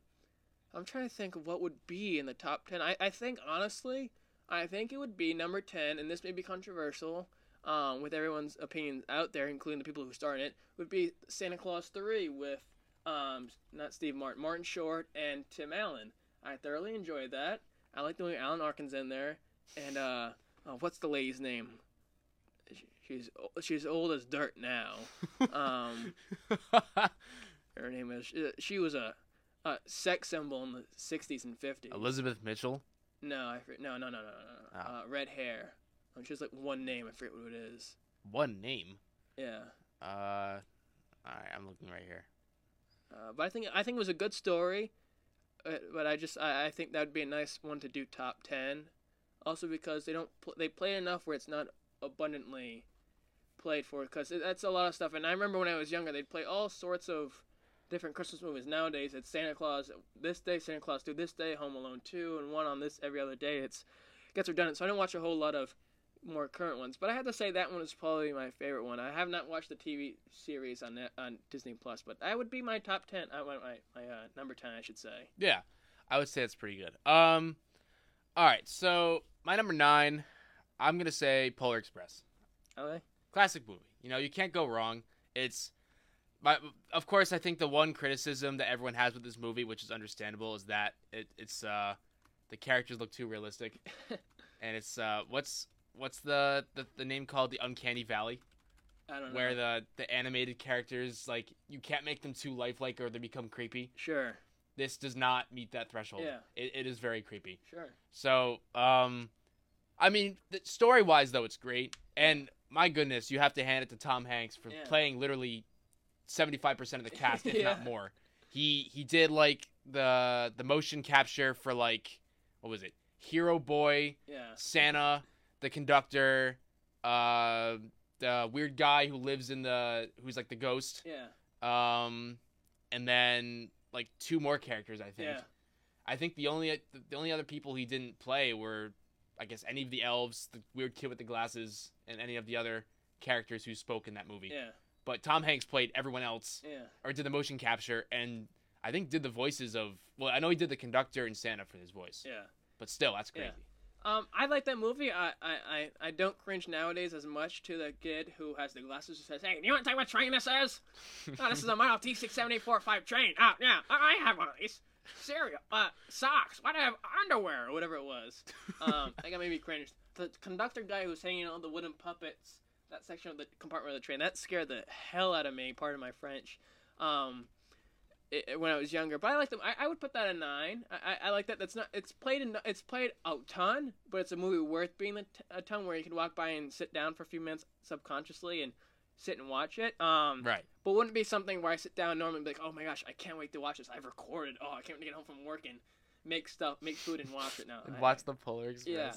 I'm trying to think of what would be in the top 10. I, I think, honestly, I think it would be number 10, and this may be controversial um, with everyone's opinions out there, including the people who started it, would be Santa Claus 3 with um, not Steve Martin, Martin Short, and Tim Allen. I thoroughly enjoyed that. I like the way Alan Arkin's in there, and uh, oh, what's the lady's name? She's she's old as dirt now. Um, <laughs> her name is uh, she was a, a sex symbol in the '60s and '50s. Elizabeth Mitchell. No, I no, no, no, no. no. Oh. Uh, red hair. Um, she has like one name. I forget what it is. One name. Yeah. Uh, all right, I'm looking right here. Uh, but I think I think it was a good story. Uh, but I just I, I think that would be a nice one to do top ten. Also because they don't pl- they play enough where it's not abundantly played for because that's a lot of stuff. And I remember when I was younger, they'd play all sorts of different Christmas movies. Nowadays, it's Santa Claus this day, Santa Claus two this day, Home Alone two, and one on this every other day. It's gets redundant. So I don't watch a whole lot of more current ones. But I have to say that one is probably my favorite one. I have not watched the TV series on Net, on Disney Plus, but that would be my top ten. I my my, my uh, number ten, I should say. Yeah, I would say it's pretty good. Um, all right, so my number nine, I'm gonna say Polar Express. Okay. Classic movie. You know, you can't go wrong. It's, my, of course, I think the one criticism that everyone has with this movie, which is understandable, is that it, it's uh, the characters look too realistic, <laughs> and it's uh, what's what's the, the the name called the Uncanny Valley, I don't know. where the the animated characters like you can't make them too lifelike or they become creepy. sure, This does not meet that threshold. Yeah. It, it is very creepy. sure. So, um, I mean, story wise though, it's great, and my goodness, you have to hand it to Tom Hanks for Yeah. playing literally seventy five percent of the cast, if <laughs> not more. He he did like the the motion capture for like what was it? Hero Boy, Yeah. Santa, the conductor, uh, the weird guy who lives in the who's like the ghost, Yeah. um, and then like two more characters, I think. Yeah. I think the only the only other people he didn't play were, I guess, any of the elves, the weird kid with the glasses, and any of the other characters who spoke in that movie. Yeah. But Tom Hanks played everyone else, Yeah. or did the motion capture, and I think did the voices of. Well, I know he did the conductor and Santa for his voice, Yeah. but still, that's Yeah. Um, I like that movie. I, I, I, I don't cringe nowadays as much to the kid who has the glasses who says, "Hey, do you want to tell me what train this is? <laughs> oh, this is a Model T six seven eight four five train. Oh, yeah, I have one of these. Cereal, uh, socks. Why do I have underwear or whatever it was? Um, I got maybe cringe. The conductor guy who was hanging on the wooden puppets, that section of the compartment of the train, that scared the hell out of me. Part of my French. Um, it, when I was younger. But I like them. I, I would put that a nine. I, I, I like that. That's not. It's played in. It's played a ton, but it's a movie worth being a, t- a ton where you can walk by and sit down for a few minutes subconsciously and sit and watch it. Um, Right. But wouldn't be something where I sit down normally and be like, oh my gosh, I can't wait to watch this. I've recorded. Oh, I can't wait to get home from work and make stuff, make food and watch it now. <laughs> I- Watch the Polar Express. Yeah.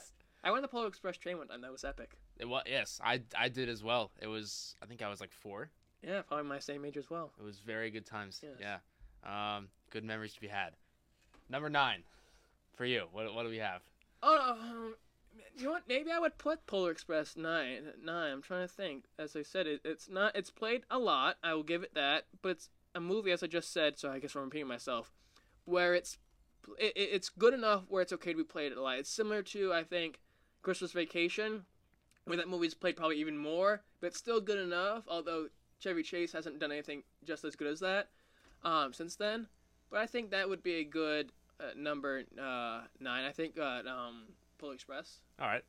I went on the Polar Express train one time. That was epic. It was yes, I I did as well. It was I think I was like four. Yeah, probably my same age as well. It was very good times. Yes. Yeah. Um, good memories to be had. Number nine, for you. What what do we have? Oh, um, you know what? Maybe I would put Polar Express nine. Nine. I'm trying to think. As I said, it, it's not. It's played a lot. I will give it that. But it's a movie, as I just said. So I guess I'm repeating myself. Where it's, it, it- it's good enough where it's okay to be played a lot. It's similar to I think Christmas Vacation, where that movie's played probably even more, but it's still good enough. Although Chevy Chase hasn't done anything just as good as that um, since then. But I think that would be a good uh, number uh, nine. I think uh, um, Polar Express. All right.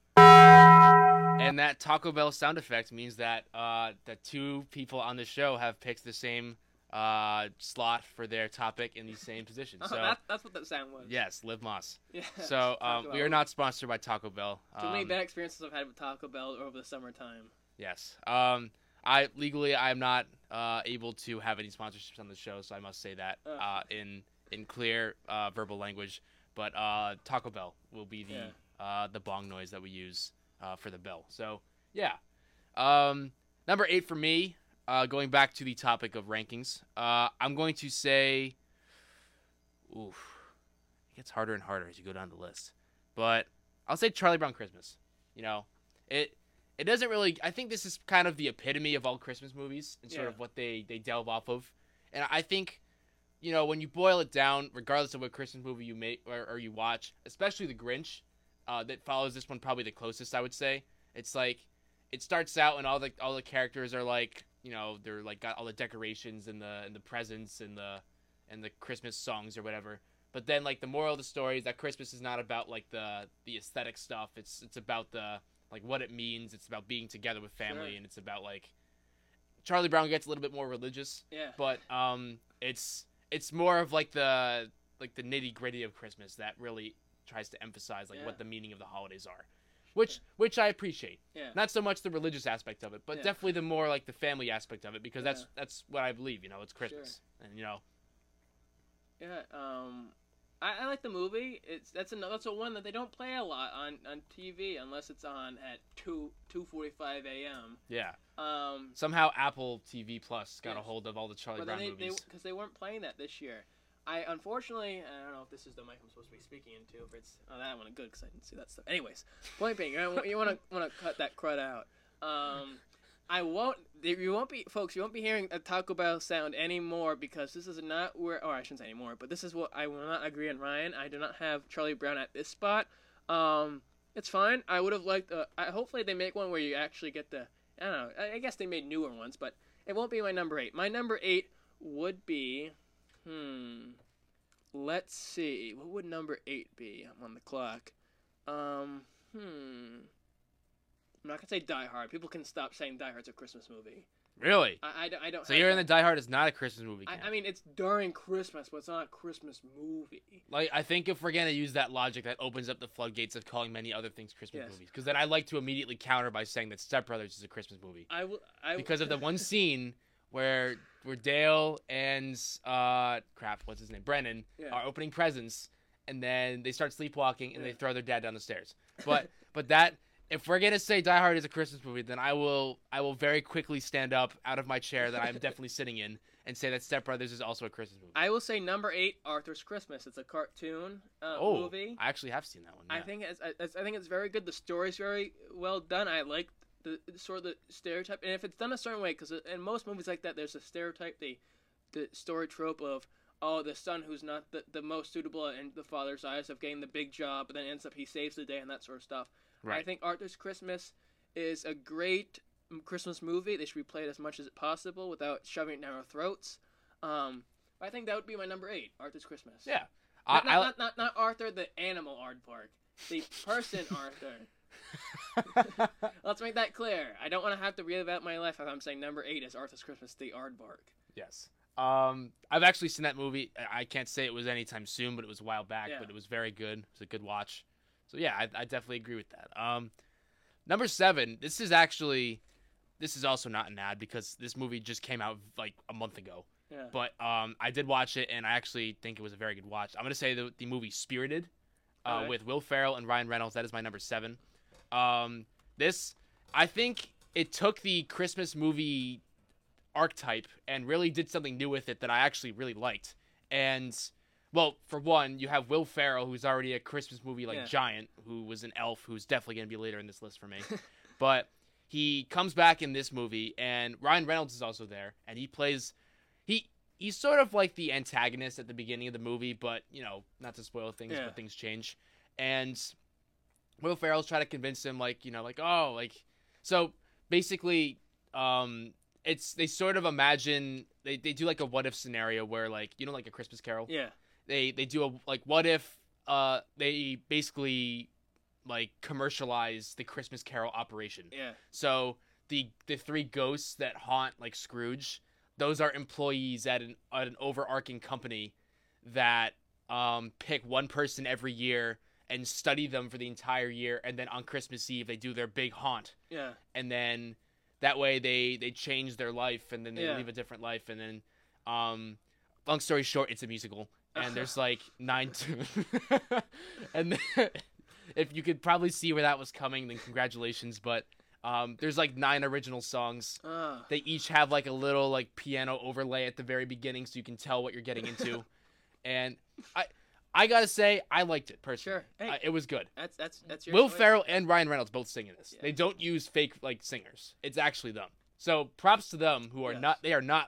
And that Taco Bell sound effect means that uh, the two people on the show have picked the same uh, slot for their topic in the same position. <laughs> Oh, So that, that's what that sound was. yes, Liv Moss. Yeah. So <laughs> um, we are not sponsored by Taco Bell. Too many Um, bad experiences I've had with Taco Bell over the summertime. Yes. Um, I legally I am not uh, able to have any sponsorships on the show, so I must say that Oh. uh, in in clear uh, verbal language. But uh, Taco Bell will be the Yeah. uh, the bong noise that we use uh, for the bell. So yeah. Um, number eight for me. Uh, going back to the topic of rankings, uh, I'm going to say, oof, it gets harder and harder as you go down the list. But I'll say Charlie Brown Christmas. You know, it it doesn't really. I think this is kind of the epitome of all Christmas movies and sort Yeah. of what they they delve off of. And I think, you know, when you boil it down, regardless of what Christmas movie you make or, or you watch, especially The Grinch, uh, that follows this one probably the closest. I would say it's like it starts out and all the all the characters are like you know they're like got all the decorations and the and the presents and the and the Christmas songs or whatever. But then like the moral of the story is that Christmas is not about like the the aesthetic stuff. It's it's about the like what it means. It's about being together with family, Sure. and it's about like Charlie Brown gets a little bit more religious, Yeah. but um, it's it's more of like the like the nitty gritty of Christmas that really tries to emphasize like Yeah. what the meaning of the holidays are, which which I appreciate. Yeah. Not so much the religious aspect of it, but Yeah. definitely the more like the family aspect of it because that's Yeah. that's what I believe. You know, it's Christmas, and you know, Yeah, um, I, I like the movie. It's that's a that's a one that they don't play a lot on, on TV unless it's on at two two forty five a.m. yeah. Um, Somehow Apple TV Plus got a hold of all the Charlie but Brown they movies. because they, weren't playing that this year. I unfortunately I don't know if this is the mic I'm supposed to be speaking into. If it's oh that one good because I didn't see that stuff. Anyways, point being, you want to want to cut that crud out. Um, I won't. You won't be, folks. You won't be hearing a Taco Bell sound anymore because this is not where. Or I shouldn't say anymore, but this is what I will not agree on Ryan. I do not have Charlie Brown at this spot. Um, it's fine. I would have liked. Uh, I, hopefully they make one where you actually get the. I don't know. I, I guess they made newer ones, but it won't be my number eight. My number eight would be. Hmm. Let's see. What would number eight be? I'm on the clock. Um. Hmm. I'm not gonna say Die Hard. People can stop saying Die Hard's a Christmas movie. Really? I, I, don't- I don't. So have you're in the Die Hard is not a Christmas movie. I. I mean, it's during Christmas, but it's not a Christmas movie. like I think if we're gonna use that logic, that opens up the floodgates of calling many other things Christmas Yes. movies. Because then I like to immediately counter by saying that Step Brothers is a Christmas movie I will. I because of the <laughs> one scene where where Dale and uh crap, what's his name, Brennan Yeah. are opening presents, and then they start sleepwalking and they throw their dad down the stairs. <laughs> But but that. If we're gonna say Die Hard is a Christmas movie, then I will I will very quickly stand up out of my chair that I'm definitely <laughs> sitting in and say that Step Brothers is also a Christmas movie. I will say number eight, Arthur's Christmas. It's a cartoon uh, oh, movie. I actually have seen that one. I think it's, I, I think it's very good. The story's very well done. I like the sort of the stereotype, and if it's done a certain way, because in most movies like that, there's a stereotype, the the story trope of oh the son who's not the, the most suitable in the father's eyes of getting the big job, but then ends up he saves the day and that sort of stuff. I think Arthur's Christmas is a great Christmas movie. They should be played as much as possible without shoving it down our throats. Um, I think that would be my number eight, Arthur's Christmas. Yeah. Not, I, not, I, not, not, not Arthur the animal aardvark. The person <laughs> Arthur. <laughs> Let's make that clear. I don't want to have to read about my life if I'm saying number eight is Arthur's Christmas, the aardvark. yes. Um, I've actually seen that movie. I- I can't say it was anytime soon, but it was a while back. Yeah. But it was very good. It was a good watch. So yeah, I, I definitely agree with that. Um, number seven. This is actually, this is also not an ad because this movie just came out like a month ago. Yeah. But um, I did watch it, and I actually think it was a very good watch. I'm gonna say the the movie Spirited, uh, Okay. with Will Ferrell and Ryan Reynolds. That is my number seven. Um, this I think it took the Christmas movie archetype and really did something new with it that I actually really liked. And well, for one, you have Will Ferrell, who's already a Christmas movie like Yeah. giant, who was an elf, who's definitely gonna be later in this list for me. <laughs> but he comes back in this movie, and Ryan Reynolds is also there, and he plays he he's sort of like the antagonist at the beginning of the movie, but you know, not to spoil things, Yeah. but things change. And Will Ferrell's trying to convince him, like you know, like oh, like so basically, um, it's they sort of imagine they, they do like a what if scenario where like you know like a Christmas Carol Yeah. They they do a like what if uh they basically like commercialize the Christmas Carol operation. Yeah. So the the three ghosts that haunt like Scrooge, those are employees at an at an overarching company that um pick one person every year and study them for the entire year and then on Christmas Eve they do their big haunt Yeah. and then that way they they change their life and then they Yeah. live a different life and then um long story short it's a musical and <laughs> there's like nine <laughs> <laughs> and then, if you could probably see where that was coming then congratulations but um there's like nine original songs Ah. they each have like a little like piano overlay at the very beginning so you can tell what you're getting into and i i gotta say i liked it personally Sure. Hey. I- it was good That's that's that's your Will choice. Ferrell and Ryan Reynolds both sing in this. Yeah. They don't use fake like singers. It's actually them. So props to them who are Yes. not they are not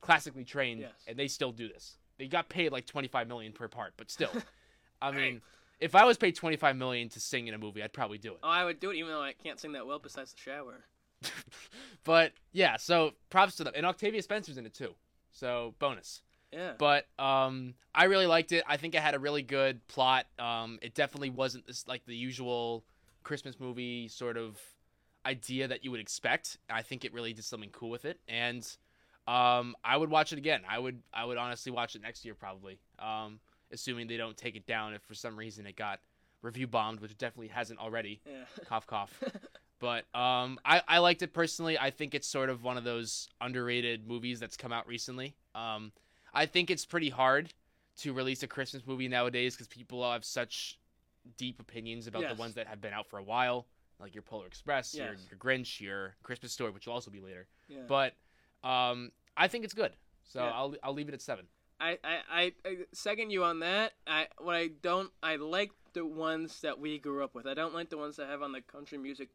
classically trained Yes. and they still do this. They got paid like 25 million per part, but still. <laughs> I mean, if I was paid 25 million to sing in a movie, I'd probably do it. Oh, I would do it even though I can't sing that well besides the shower. <laughs> but yeah, so props to them. And Octavia Spencer's in it too. So bonus. Yeah. But um, I really liked it. I think it had a really good plot. Um, it definitely wasn't this like the usual Christmas movie sort of idea that you would expect. I think it really did something cool with it, and um, I would watch it again. I would I would honestly watch it next year probably, um, assuming they don't take it down if for some reason it got review bombed, which it definitely hasn't already. Yeah. <laughs> cough cough. But um, I, I liked it personally. I think it's sort of one of those underrated movies that's come out recently. Um, I think it's pretty hard to release a Christmas movie nowadays because people have such deep opinions about Yes. the ones that have been out for a while, like your Polar Express, your, your Grinch, your Christmas Story, which will also be later. yeah. But um, I think it's good, so Yeah. I'll I'll leave it at seven. I, I, I, second you on that. I what I don't I like the ones that we grew up with. I don't like the ones that have on the country music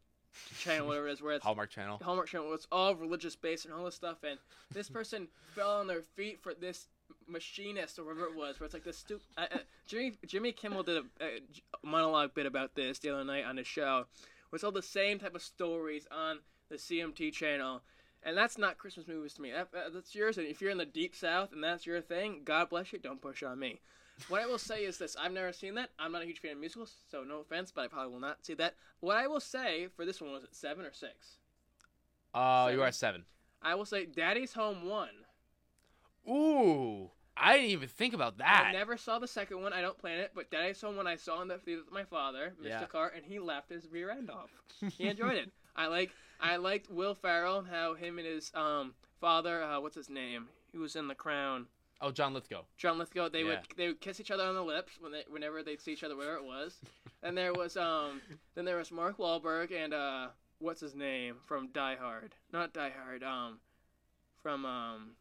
channel, whatever it is, where it's Hallmark Channel. Hallmark Channel, where it's all religious based and all this stuff. And this <laughs> person fell on their feet for this machinist or whatever it was, where it's like this stupid. Uh, uh, Jimmy Jimmy Kimmel did a, a monologue bit about this the other night on his show. Where it's all the same type of stories on the CMT channel. And that's not Christmas movies to me. That, that's yours. And if you're in the deep south and that's your thing, God bless you. Don't push on me. What I will say is this: I've never seen that. I'm not a huge fan of musicals, so no offense, but I probably will not see that. What I will say for this one was it seven or six? Uh, you are seven. I will say Daddy's Home one. Ooh, I didn't even think about that. I never saw the second one. I don't plan it, but Daddy's Home one I saw in the theater with my father, Mr. Yeah. Carr, and he laughed his rear end off. He enjoyed it. I like I liked Will Ferrell and how him and his um father, uh, what's his name? He was in The Crown. Oh, John Lithgow. John Lithgow. They would they would kiss each other on the lips when they whenever they'd see each other, wherever it was. <laughs> and there was um then there was Mark Wahlberg and uh what's his name from Die Hard? Not Die Hard. Um from um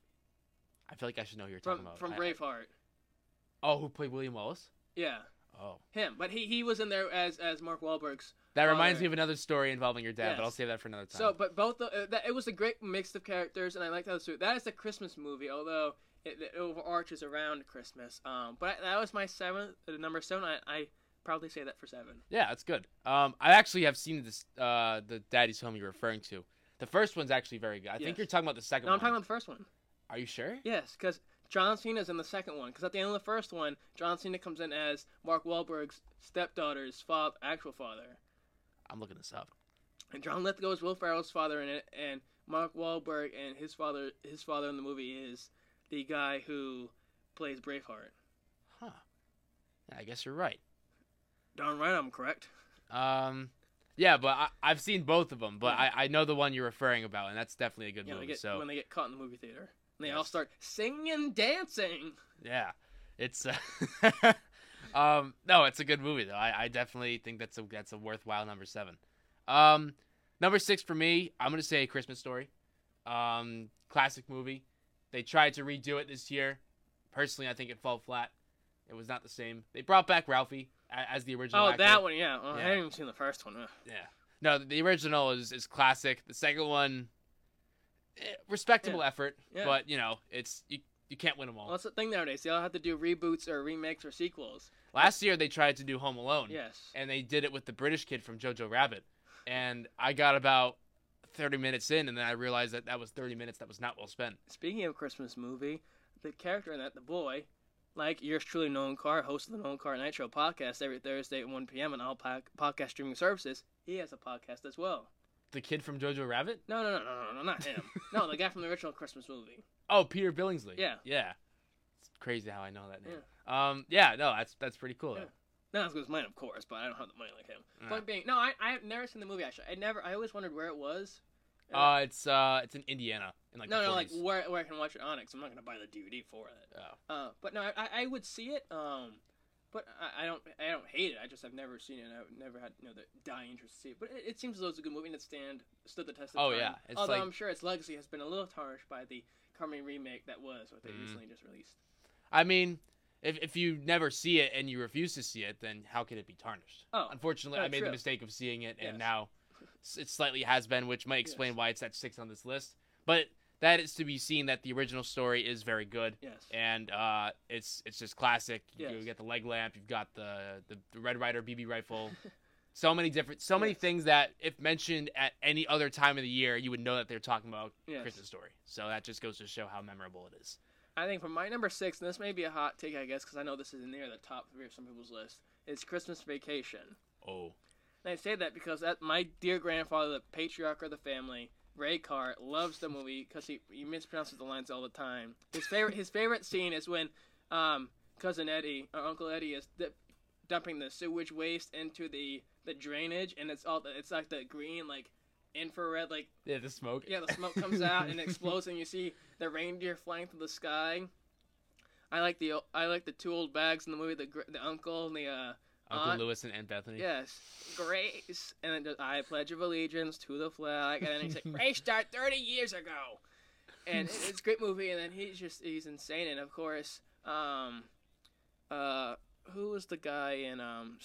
I feel like I should know who you're talking from about. from I- Braveheart. Oh, who played William Wallace? Yeah. Oh. Him, but he he was in there as as Mark Wahlberg's. That reminds me of another story involving your dad, but I'll save that for another time. So, but both the, uh, that it was a great mix of characters, and I liked how the that is a Christmas movie, although it, it overarches around Christmas. Um, but I, that was my seventh, uh, number seven. I, I proudly say that for seven. yeah, that's good. Um, I actually have seen this uh the Daddy's Home you're referring to. The first one's actually very good. I Yes. think you're talking about the second No, I'm talking about the first one. Are you sure? Yes, because John Cena's in the second one. Because at the end of the first one, John Cena comes in as Mark Wahlberg's stepdaughter's father, actual father, I'm looking this up. and John Lithgow is Will Ferrell's father in it, and Mark Wahlberg and his father, his father in the movie is the guy who plays Braveheart. Huh. I guess you're right. Darn right, I'm correct. Um, yeah, but I, I've seen both of them, but Yeah. I, I know the one you're referring about, and that's definitely a good Yeah, movie. get, so when they get caught in the movie theater, and they all start singing and dancing. yeah, it's uh, <laughs> um no, it's a good movie though. I, I definitely think that's a that's a worthwhile number seven. Um, number six for me, I'm gonna say a Christmas Story. Um, classic movie. They tried to redo it this year. Personally, I think it fell flat. It was not the same. They brought back Ralphie as the original. Oh, actor. that one, yeah. Well, I haven't even seen the first one. Ugh. Yeah. No, the original is, is classic. The second one, eh, respectable Yeah. effort, Yeah. but you know, it's you, you can't win them all. Well, that's the thing nowadays. They all have to do reboots or remakes or sequels. Last year they tried to do Home Alone, Yes. and they did it with the British kid from Jojo Rabbit, and I got about thirty minutes in, and then I realized that that was thirty minutes that was not well spent. Speaking of Christmas movie, the character in that, the boy, like yours truly, Nolan Carr, host of the Nolan Carr Night Show podcast every Thursday at 1 p.m. on all po- podcast streaming services, he has a podcast as well. The kid from Jojo Rabbit? No, no, no, no, no, no, not him. <laughs> no, the guy from the original Christmas movie. Oh, Peter Billingsley. Yeah. Yeah. Crazy how I know that name. Um, yeah, no, that's that's pretty cool. Yeah. Not as good as mine, of course, but I don't have the money like him. Yeah. Point being, no, I I've never seen the movie. Actually, I never. I always wondered where it was. Uh, it's uh, it's in Indiana in like no, no, like where where I can watch it on it. Cause I'm not gonna buy the DVD for it. Oh. Uh, but no, I, I- would see it. Um, but I, I don't I don't hate it. I just have never seen it. and I've never had you know the dying interest to see it. But it, it seems as though it's a good movie and it stand stood the test of Oh, time. yeah. It's Although like- I'm sure its legacy has been a little tarnished by the coming remake that was what they Mhm. recently just released. I mean, if, if you never see it and you refuse to see it, then how can it be tarnished? Oh, Unfortunately, oh, I made the mistake of seeing it, and Yes. now it slightly has been, which might explain Yes. why it's at six on this list. But that is to be seen that the original story is very good, Yes. and uh, it's it's just classic. You, Yes. get the leg lamp, you've got the the, the Red Rider BB rifle. <laughs> So many different, so many Yes. things that if mentioned at any other time of the year, you would know that they're talking about. Christmas Story. So that just goes to show how memorable it is. I think for my number six, and this may be a hot take, I guess, because I know this is near the top three of some people's list, is Christmas Vacation. Oh, And I say that because that my dear grandfather, the patriarch of the family, Ray Carr, loves the movie because he he mispronounces the lines all the time. His favorite his favorite scene is when um, cousin Eddie or Uncle Eddie is dip, dumping the sewage waste into the the drainage, and it's all the, it's like the green like infrared like Yeah, the smoke. yeah, the smoke comes out and <laughs> explodes, and you see the reindeer flying through the sky. I like the I like the two old bags in the movie, the the uncle and the uh, Uncle aunt. Lewis and Aunt Bethany. Yes, Grace, and then just, I pledge of allegiance to the flag, and then he's <laughs> like, Grace died thirty years ago, and it- it's a great movie. And then he's just he's insane, and of course, um, uh, who was the guy in um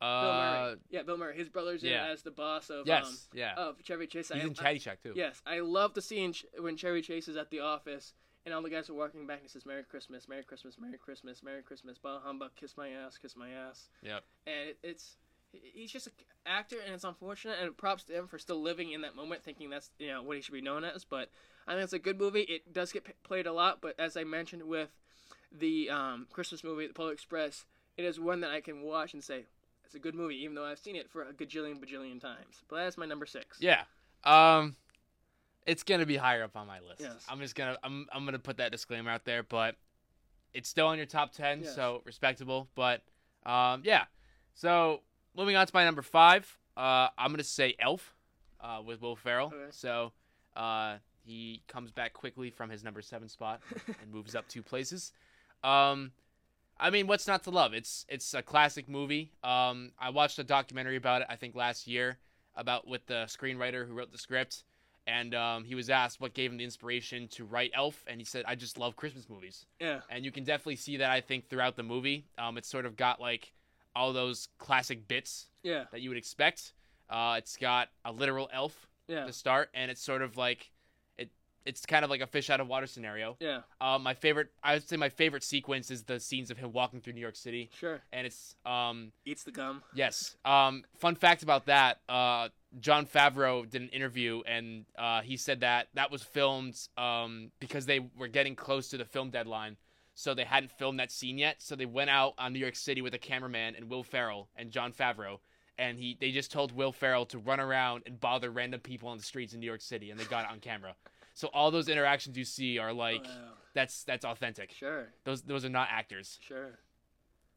Bill Uh, Murray. Yeah, Bill Murray. His brother's yeah. in as the boss of yes, um yeah. of Chevy Chase. He's I- in Caddyshack too. Yes, I love the scene when Chevy Chase is at the office and all the guys are walking back and he says, Merry Christmas, Merry Christmas, Merry Christmas, Merry Christmas, bah humbug, kiss my ass, kiss my ass. Yep. And it, it's, he's just an actor and it's unfortunate and props to him for still living in that moment thinking that's, you know, what he should be known as. But I think it's a good movie. It does get p- played a lot, but as I mentioned with the um, Christmas movie, The Polar Express, it is one that I can watch and say, it's a good movie, even though I've seen it for a gajillion bajillion times. But that's my number six. Yeah. Um, it's gonna be higher up on my list. Yes. I'm just gonna I'm I'm gonna put that disclaimer out there, but it's still on your top ten, Yes. so respectable. But um, yeah. So moving on to my number five, uh, I'm gonna say Elf, uh, with Will Ferrell. Okay. So uh, he comes back quickly from his number seven spot and moves up two places. Um, I mean, what's not to love? It's it's a classic movie. Um, I watched a documentary about it. I think last year about with the screenwriter who wrote the script, and um, he was asked what gave him the inspiration to write Elf, and he said, "I just love Christmas movies." Yeah. And you can definitely see that. I think throughout the movie, um, it's sort of got like all those classic bits Yeah. that you would expect. Uh, it's got a literal elf Yeah. to start, and it's sort of like. It's kind of like a fish out of water scenario. Yeah. Uh, my favorite, I would say, my favorite sequence is the scenes of him walking through New York City, Sure. and it's um, Eats the gum. Yes. Um, fun fact about that: uh, Jon Favreau did an interview, and uh, he said that that was filmed um, because they were getting close to the film deadline, so they hadn't filmed that scene yet. So they went out on New York City with a cameraman and Will Ferrell and Jon Favreau, and he they just told Will Ferrell to run around and bother random people on the streets in New York City, and they got it on camera. So all those interactions you see are like Wow. that's that's authentic. Sure. Those those are not actors. Sure.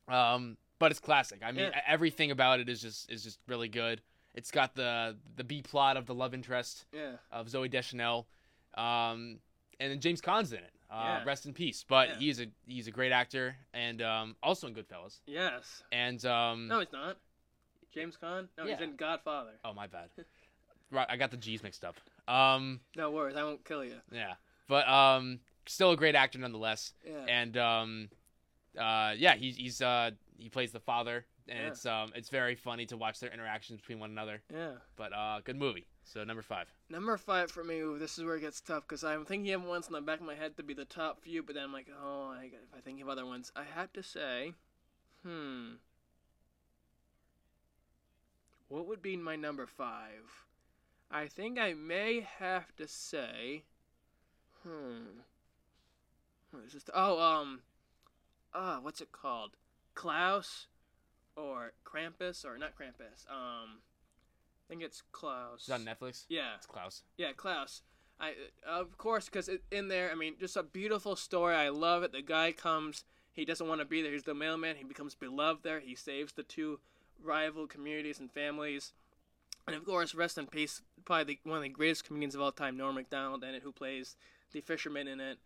Um, but it's classic. I mean, Yeah. everything about it is just is just really good. It's got the the B plot of the love interest Yeah. of Zooey Deschanel, um, and then James Caan's in it. Uh, Yeah. Rest in peace. But Yeah. he's a he's a great actor and um, also in Goodfellas. Yes. And um, No, he's not. James Caan? No, he's in Godfather. oh my bad, <laughs> right, I got the G's mixed up. Um, No worries, I won't kill you. yeah, but um, still a great actor nonetheless. Yeah. and um, uh, yeah, he's he's uh, he plays the father, and Yeah. it's um, it's very funny to watch their interactions between one another. yeah. But uh, good movie. So number five. Number five for me, ooh, this is where it gets tough because I'm thinking of ones in the back of my head to be the top few, but then I'm like, oh, I, got- if I think of other ones, I have to say, hmm. What would be my number five? I think I may have to say, hmm. What is this? Oh, um, ah, what's it called? Klaus or Krampus or not Krampus? Um, I think it's Klaus. It's on Netflix. Yeah, It's Klaus. yeah, Klaus. I of course because in there, I mean, just a beautiful story. I love it. The guy comes, he doesn't want to be there. He's the mailman. He becomes beloved there. He saves the two rival communities and families. And of course, rest in peace, probably the, one of the greatest comedians of all time, Norm Macdonald, in it, who plays the fisherman in it.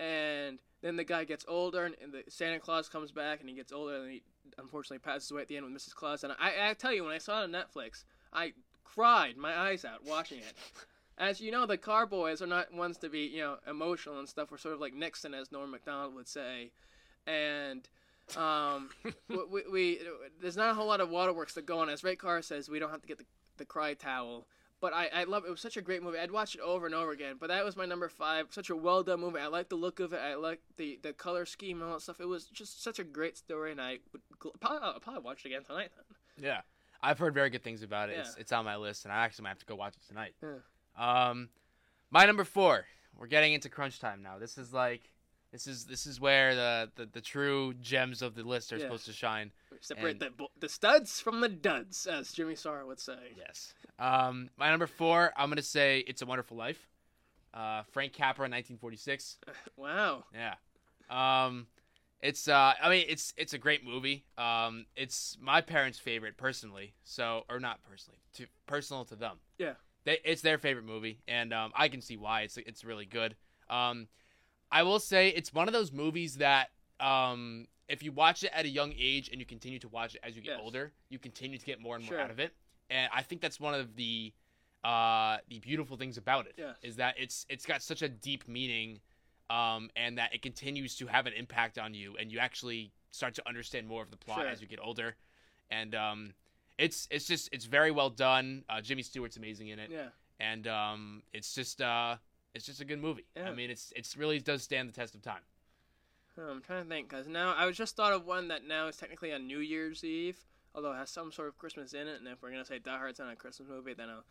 And then the guy gets older, and, and the Santa Claus comes back, and he gets older, and he unfortunately passes away at the end with Mrs. Claus. And I, I tell you, when I saw it on Netflix, I cried my eyes out watching it. <laughs> As you know, the Carr boys are not ones to be, you know, emotional and stuff. We're sort of like Nixon, as Norm Macdonald would say, and um, <laughs> we, we, we there's not a whole lot of waterworks that go on. As Ray Carr says, we don't have to get the, the cry towel. But I, I love it. was such a great movie. I'd watch it over and over again. But that was my number five. Such a well done movie. I like the look of it. I like the, the color scheme and all that stuff. It was just such a great story, and I would gl- probably I'll probably watch it again tonight. Then. Yeah. I've heard very good things about it. It's, Yeah. it's on my list, and I actually might have to go watch it tonight. Yeah. Um, my number four. We're getting into crunch time now. This is like This is this is where the, the, the true gems of the list are Yeah. supposed to shine. Separate And- the the studs from the duds, as Jimmy Starr would say. Yes. Um, my number four, I'm gonna say "It's a Wonderful Life." Uh, Frank Capra, 1946. <laughs> Wow. Yeah. Um, it's uh, I mean, it's it's a great movie. Um, it's my parents' favorite personally. So, or not personally, to personal to them. Yeah. They, it's their favorite movie, and um, I can see why. It's it's really good. Um, I will say it's one of those movies that um, if you watch it at a young age and you continue to watch it as you get Yes. older, you continue to get more and more Sure. out of it. And I think that's one of the uh, the beautiful things about it is Yes. that it's it's got such a deep meaning, um, and that it continues to have an impact on you, and you actually start to understand more of the plot Sure. as you get older, and um, it's it's just it's very well done. Uh, Jimmy Stewart's amazing in it Yeah. and um, it's just uh, it's just a good movie. Yeah. I mean, it's it's really does stand the test of time. Oh, I'm trying to think, because now I was just thought of one that now is technically on New Year's Eve, although it has some sort of Christmas in it. And if we're gonna say Die Hard's not a Christmas movie, then I'll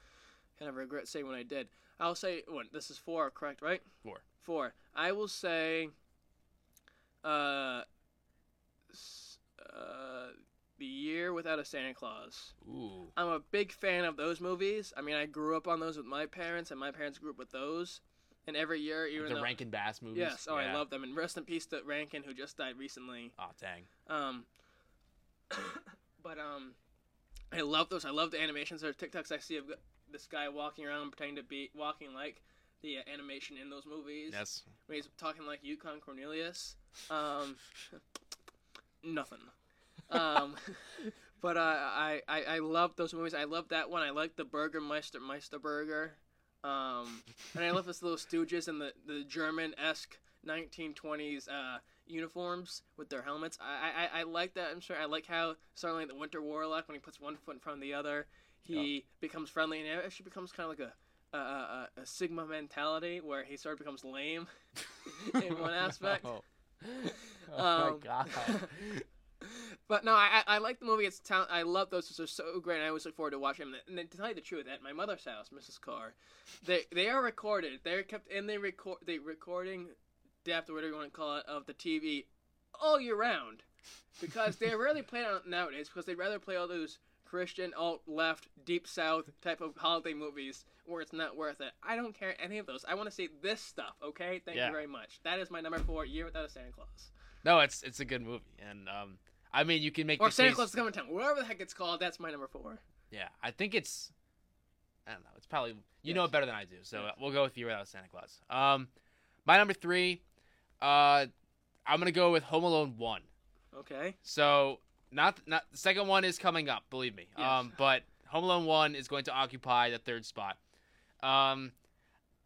kind of regret saying what I did. I'll say what this is four, correct? Right? Four. Four. I will say, uh, uh, the year without a Santa Claus. Ooh, I'm a big fan of those movies. I mean, I grew up on those with my parents, and my parents grew up with those. And every year, even the though Rankin Bass movies. yes, oh, I love them. And rest in peace to Rankin, who just died recently. Oh dang. Um, <coughs> but um, I love those. I love the animations. There are TikToks I see of this guy walking around pretending to be walking like the uh, animation in those movies. Yes. When he's talking like Yukon Cornelius. Um, <laughs> nothing. Um, <laughs> but uh, I, I I love those movies. I love that one. I like the Burgermeister Meisterburger. Um, and I love this little Stooges and the the German esque 1920s uh, uniforms with their helmets. I, I I like that. I'm sure. I like how suddenly the Winter Warlock when he puts one foot in front of the other, he becomes friendly and it actually becomes kind of like a a, a, a Sigma mentality where he sort of becomes lame <laughs> in one <laughs> aspect. Oh, Um, my god. <laughs> But no, I, I like the movie. It's talent. I love those. They're so great. And I always look forward to watching them. And then to tell you the truth, at my mother's house, Mrs. Carr, they they are recorded. They're kept in the record the recording depth or whatever you want to call it of the TV all year round, because they rarely play it on nowadays because they'd rather play all those Christian alt left deep south type of holiday movies where it's not worth it. I don't care any of those. I want to see this stuff. Okay, thank Yeah. you very much. That is my number four. Year without a Santa Claus. No, it's it's a good movie, and um, I mean, you can make Or the Santa case- Claus is coming to town. Whatever the heck it's called, that's my number four. Yeah, I think it's. I don't know. It's probably you know it better than I do, so Yes. we'll go with you without Santa Claus. Um, my number three, uh, I'm gonna go with Home Alone one. Okay. So not not the second one is coming up, believe me. Yes. Um, but Home Alone one is going to occupy the third spot. Um,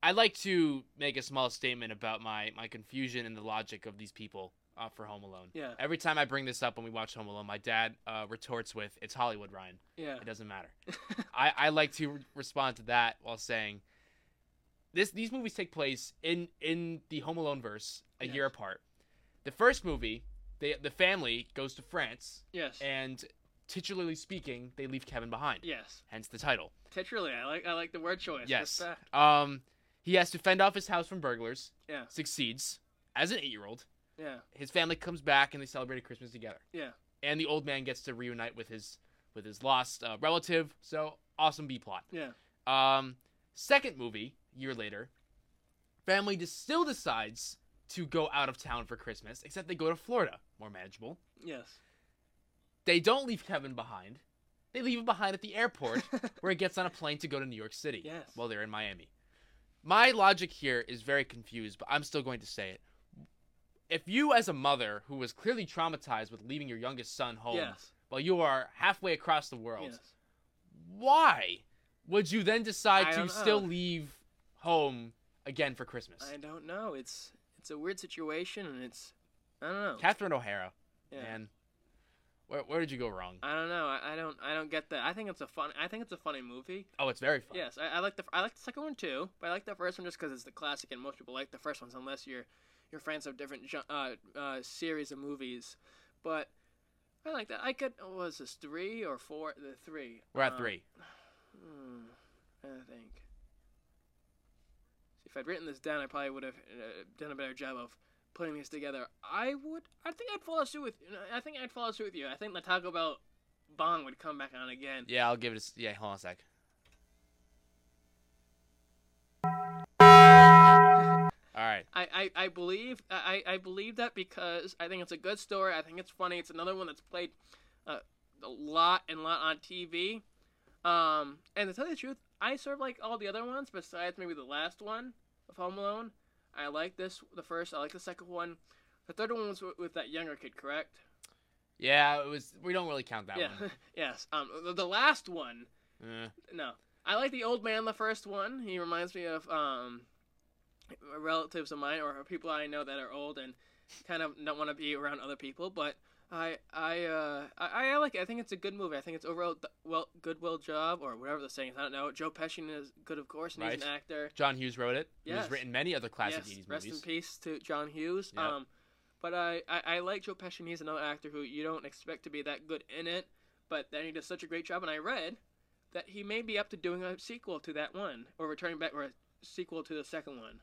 I'd like to make a small statement about my my confusion and the logic of these people uh, for Home Alone. Yeah. Every time I bring this up when we watch Home Alone, my dad uh, retorts with, "It's Hollywood, Ryan. Yeah. It doesn't matter." <laughs> I, I like to re- respond to that while saying, "This these movies take place in in the Home Alone verse a year apart. The first movie, they, the family goes to France, Yes. and titularly speaking, they leave Kevin behind. yes. Hence the title. Literally, I like I like the word choice. Yes. Um, he has to fend off his house from burglars. Yeah. Succeeds as an eight-year-old. Yeah. His family comes back and they celebrate Christmas together. Yeah. And the old man gets to reunite with his with his lost uh, relative. So awesome B plot. Yeah. Um, second movie, year later, family just still decides to go out of town for Christmas, except they go to Florida, more manageable. Yes. They don't leave Kevin behind. They leave him behind at the airport, <laughs> where he gets on a plane to go to New York City. Yes. While they're in Miami. My logic here is very confused, but I'm still going to say it. If you, as a mother who was clearly traumatized with leaving your youngest son home Yes. while you are halfway across the world, Yes. why would you then decide I to still leave home again for Christmas? I don't know. It's it's a weird situation, and it's I don't know. Catherine O'Hara, Yeah. man, where, where did you go wrong? I don't know. I, I don't. I don't get that. I think it's a fun. I think it's a funny movie. Oh, it's very fun. Yes, I, I like the. I like the second one too, but I like the first one just because it's the classic, and most people like the first ones, unless you're you're fans of different uh, uh, series of movies. But I like that. I could. Was this three or four? The three. We're at Uh, three. Hmm, I think. See, if I'd written this down, I probably would have uh, done a better job of putting these together. I would. I think I'd follow suit with. I think I'd follow suit with you. I think the Taco Bell bong would come back on again. Yeah, I'll give it. A, yeah, hold on a sec. Right. I, I, I believe I, I believe that because I think it's a good story. I think it's funny. It's another one that's played uh, a lot and lot on TV. Um, and to tell you the truth, I sort of like all the other ones besides maybe the last one of Home Alone. I like this the first. I like the second one. The third one was with, with that younger kid, correct? Yeah, it was. We don't really count that yeah. one. <laughs> yes. Um, the, the last one Eh, No, I like the old man. The first one. He reminds me of um, relatives of mine or people I know that are old and kind of don't want to be around other people. But I I uh I, I like it. I think it's a good movie. I think it's overall th- well goodwill job or whatever the saying is. I don't know. Joe Pesci is good, of course, and he's an actor. John Hughes wrote it. Yes. has written many other classic yes, 80s rest movies. in peace to John Hughes. Yep. Um, but I, I I like Joe Pesci. He's another actor who you don't expect to be that good in it, but then he does such a great job. And I read that he may be up to doing a sequel to that one or returning back or a sequel to the second one.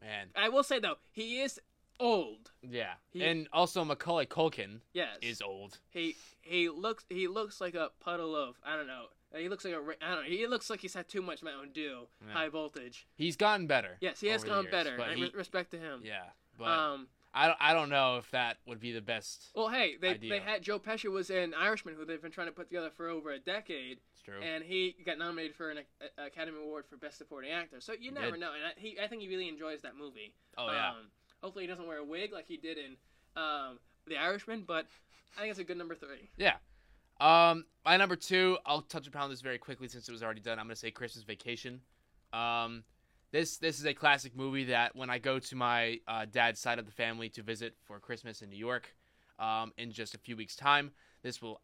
Man, I will say though, he is old. yeah. He- and also Macaulay Culkin Yes, is old. he he looks he looks like a puddle of I don't know. He looks like a ra- I don't know. He looks like he's had too much Mountain Dew, Yeah. high voltage. He's gotten better. Yes, he has over the gone years, better. but I he- re- respect to him. Yeah, but um. I, don't- I don't know if that would be the best. Well, hey, they, idea. they had Joe Pesci was in Irishman, who they've been trying to put together for over a decade, true. and he got nominated for an a- Academy Award for Best Supporting Actor. So you never did. know, and I, he I think he really enjoys that movie. oh yeah. Um, hopefully he doesn't wear a wig like he did in um, The Irishman, but I think it's a good number three. Um, my number two, I'll touch upon this very quickly since it was already done. I'm gonna say Christmas Vacation. Um, this this is a classic movie that when I go to my uh, dad's side of the family to visit for Christmas in New York, um, in just a few weeks' time, this will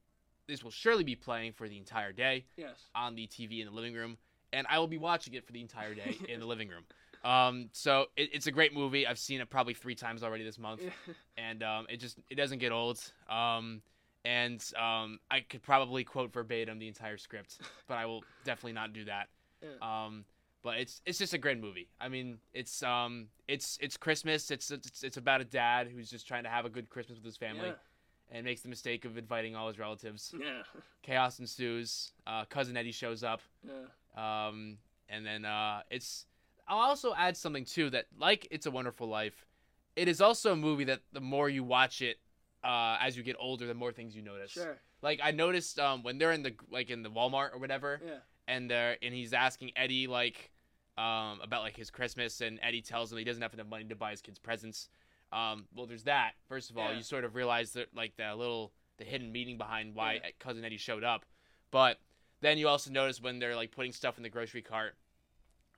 this will surely be playing for the entire day Yes. on the TV in the living room, and I will be watching it for the entire day in the <laughs> living room. Um, so it, it's a great movie. I've seen it probably three times already this month <laughs> and um, it just it doesn't get old. Um, and um, I could probably quote verbatim the entire script, <laughs> but I will definitely not do that. Yeah. Um, but it's it's just a great movie. I mean, it's um it's it's Christmas. It's it's it's about a dad who's just trying to have a good Christmas with his family, Yeah. And makes the mistake of inviting all his relatives. Yeah. Chaos ensues. Uh, cousin Eddie shows up. Yeah. Um, and then uh, it's. I'll also add something too that, like It's a Wonderful Life, it is also a movie that the more you watch it, uh, as you get older, the more things you notice. Sure. Like I noticed um, when they're in the like in the Walmart or whatever, Yeah. and they're and he's asking Eddie like um, about like his Christmas, and Eddie tells him he doesn't have enough money to buy his kids presents. Um, well, there's that. First of all, Yeah. you sort of realize that like the little the hidden meaning behind why Yeah. cousin Eddie showed up, but then you also notice when they're like putting stuff in the grocery cart,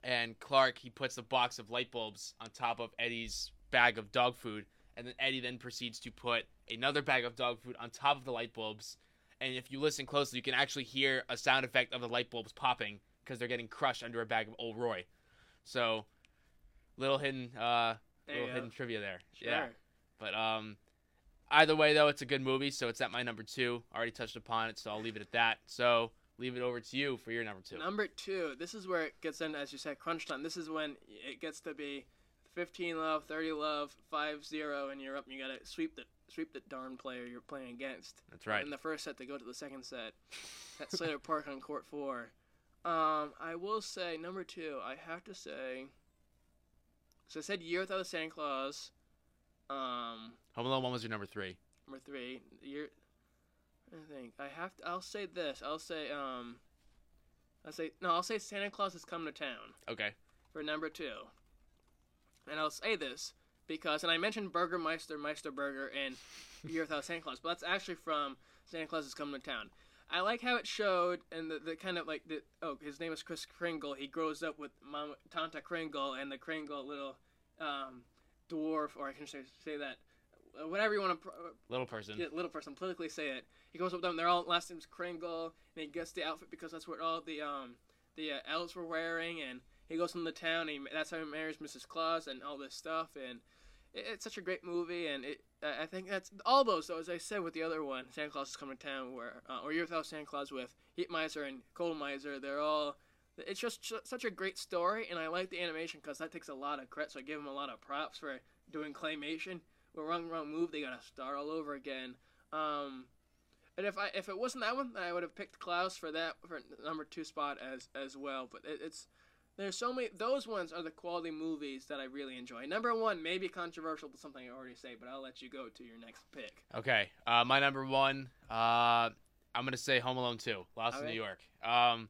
and Clark he puts a box of light bulbs on top of Eddie's bag of dog food, and then Eddie then proceeds to put another bag of dog food on top of the light bulbs. And if you listen closely, you can actually hear a sound effect of the light bulbs popping because they're getting crushed under a bag of Old Roy. So, little hidden, uh, There little hidden trivia there. Sure. Yeah. But um, either way though, it's a good movie, so it's at my number two. Already touched upon it, so I'll leave it at that. So leave it over to you for your number two. Number two, this is where it gets in, as you said, crunch time. This is when it gets to be 15 love, 30 love, 5 0, and you're up and you gotta sweep the sweep the darn player you're playing against. That's right. In the first set to go to the second set. At Slater Park on court four. Um, I will say, number two, I have to say. So I said Year Without a Santa Claus. Um, Home Alone one was your number three. number three year i think i have to i'll say this i'll say um i'll say no i'll say santa claus is coming to town Okay. for number two and i'll say this because and i mentioned burgermeister meisterburger and year without santa claus but that's actually from santa claus is coming to town i like how it showed and the, the kind of like the oh his name is chris kringle he grows up with mama tanta kringle and the kringle little um dwarf or i can say, say that uh, whatever you want to Little person. yeah, little person politically say it. He goes up with them. They're all last name's Kringle, and he gets the outfit because that's what all the um the uh, elves were wearing. And he goes from the town. And he, that's how he marries Mrs. Claus and all this stuff. And it, it's such a great movie. And it I think that's all those. though, as I said with the other one, Santa Claus is coming to town, where uh, or Year Without Santa Claus with Heat Miser and Cold Miser. They're all It's just su- such a great story, and I like the animation because that takes a lot of credit. So I give them a lot of props for doing claymation. With wrong wrong move, they gotta start all over again. Um, and if I if it wasn't that one, I would have picked Klaus for that for number two spot as as well. But it, it's there's so many those ones are the quality movies that I really enjoy. Number one may be controversial to something I already say, but I'll let you go to your next pick. Okay, uh, my number one, uh, I'm gonna say Home Alone 2, Lost in New York. Um,